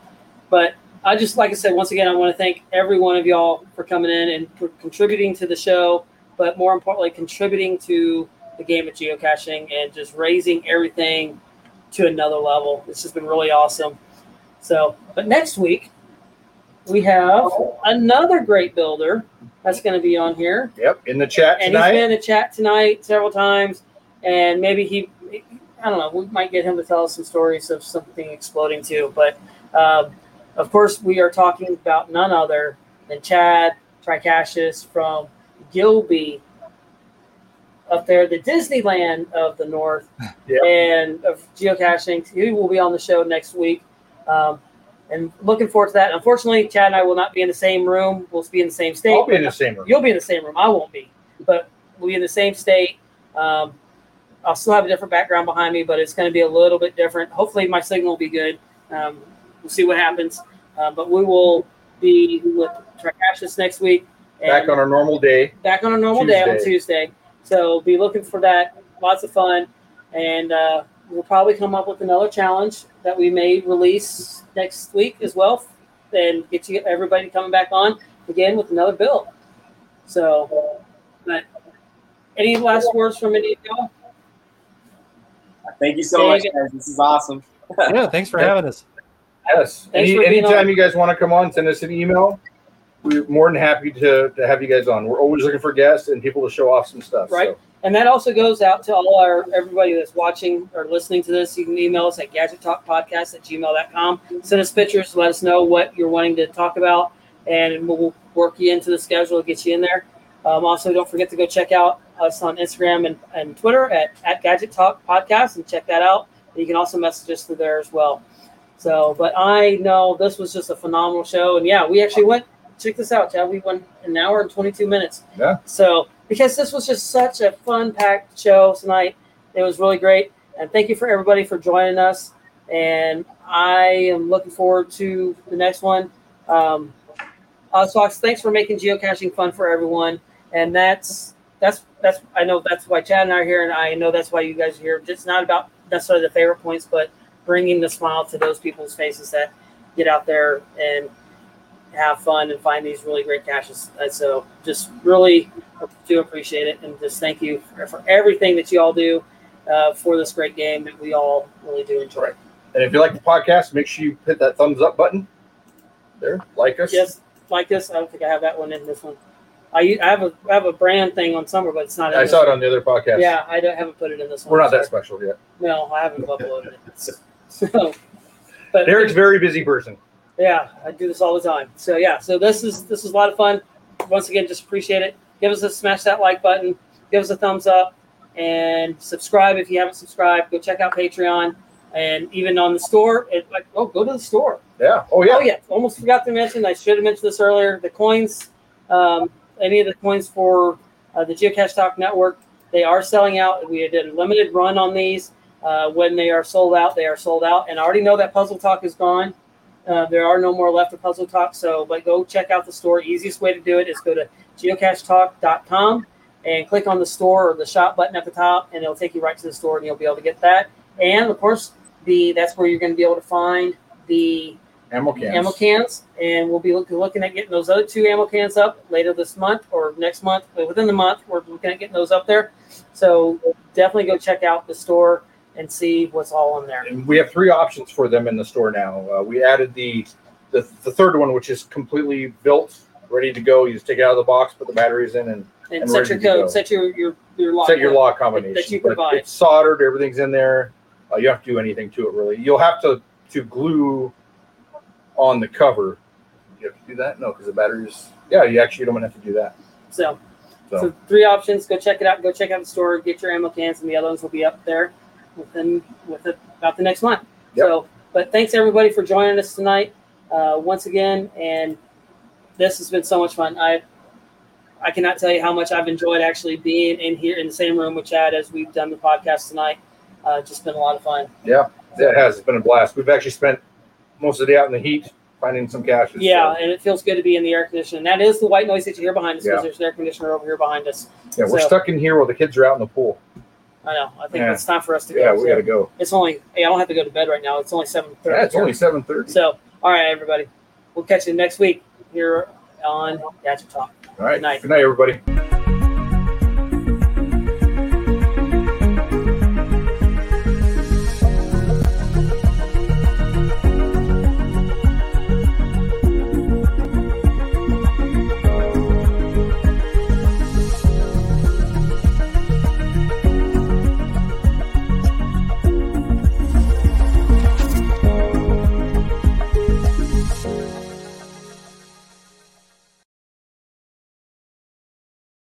But I just like I said once again, I want to thank every one of y'all for coming in and for contributing to the show, but more importantly, contributing to the game of geocaching and just raising everything to another level. It's just been really awesome. So, but next week we have another great builder that's going to be on here. Yep, in the chat and tonight. he's been in the chat tonight several times, and maybe he, I don't know, we might get him to tell us some stories of something exploding too. But um, of course, we are talking about none other than Chad Tricashis from Gilby up there, the Disneyland of the North, Yep. and of geocaching. He will be on the show next week. Um, and looking forward to that. Unfortunately, Chad and I will not be in the same room. We'll be in the same state. I'll be in the same room. You'll be in the same room. I won't be, but we'll be in the same state. Um, I'll still have a different background behind me, but it's going to be a little bit different. Hopefully, my signal will be good. Um, we'll see what happens. Uh, but we will be with Tricashis next week. and Back on our normal day. back on a normal day on Tuesday. Tuesday. So be looking for that. Lots of fun, and uh, we'll probably come up with another challenge that we may release next week as well, and get you everybody coming back on again with another build. So, but any last words from any of y'all? Thank you so There much, you guys. This is awesome. Yeah, thanks for having us. Yes. Any, for anytime on. you guys want to come on, send us an email. We're more than happy to, to have you guys on. We're always looking for guests and people to show off some stuff. Right. So, And that also goes out to all our everybody that's watching or listening to this. You can email us at gadgettalkpodcast at gmail.com. Send us pictures, let us know what you're wanting to talk about, and we'll work you into the schedule to get you in there. Um, also, don't forget to go check out us on Instagram and, and Twitter at, at Gadget Talk Podcast and check that out. You can also message us through there as well. So, but I know this was just a phenomenal show. And yeah, we actually went, check this out, Chad. We went an hour and 22 minutes. Yeah. So, because this was just such a fun packed show tonight, it was really great. And thank you for everybody for joining us. And I am looking forward to the next one. Um, Ozfox, thanks for making geocaching fun for everyone. And that's that's that's I know that's why Chad and I are here, and I know that's why you guys are here. It's not about necessarily the favorite points, but bringing the smile to those people's faces that get out there and have fun and find these really great caches. So just really do appreciate it, and just thank you for, for everything that you all do uh, for this great game that we all really do enjoy. and if you like the podcast, make sure you hit that thumbs up button. There, like us. Yes, like us. I don't think I have that one in this one. I, I have a I have a brand thing on summer, but it's not. In I saw it on the other podcast. Yeah, I don't, haven't put it in this one. We're not that special yet. No, I haven't uploaded it. So, but Derek's a very busy person. Yeah, I do this all the time. So yeah, so this is this is a lot of fun. Once again, just appreciate it. Give us a smash that like button. Give us a thumbs up and subscribe if you haven't subscribed. Go check out Patreon and even on the store. It, like oh, go to the store. Yeah. Oh yeah. Oh yeah, almost forgot to mention. I should have mentioned this earlier. The coins, um, any of the coins for uh, the Geocache Talk Network, they are selling out. We did a limited run on these. Uh, when they are sold out, they are sold out. And I already know that Puzzle Talk is gone. Uh, there are no more left of Puzzle Talk. So, but go check out the store. Easiest way to do it is go to geocachetalk.com and click on the store or the shop button at the top, and it'll take you right to the store, and you'll be able to get that. And of course, the that's where you're going to be able to find the Ammo cans. ammo cans, and we'll be look, looking at getting those other two ammo cans up later this month or next month. But within the month, we're looking at getting those up there. So definitely go check out the store and see what's all in there. And we have three options for them in the store now. Uh, we added the, the the third one, which is completely built, ready to go. You just take it out of the box, put the batteries in, and And, And set your code, set your your your lock. set your lock combination. that you provide. It's soldered. Everything's in there. Uh, you don't have to do anything to it really. You'll have to to glue on the cover. You have to do that? No, because the batteries. Yeah, you actually don't have to do that. So, So, so three options. Go check it out. Go check out the store. Get your ammo cans, and the other ones will be up there within with it, about the next month. Yep. So, but thanks everybody for joining us tonight uh, once again, and this has been so much fun. I I cannot tell you how much I've enjoyed actually being in here in the same room with Chad as we've done the podcast tonight. Uh, just been a lot of fun. yeah, it has. It's been a blast. We've actually spent most of the day out in the heat finding some caches. Yeah, so, and it feels good to be in the air conditioning. That is the white noise that you hear behind us because Yeah. there's an air conditioner over here behind us. yeah, we're stuck in here while the kids are out in the pool. I know. I think Yeah. it's time for us to go. Yeah, we So got to go. It's only. Hey, I don't have to go to bed right now. It's only seven thirty. Yeah, it's only seven thirty. So, all right, everybody. We'll catch you next week here on Gadget Talk. All right. Good night. Good night, everybody.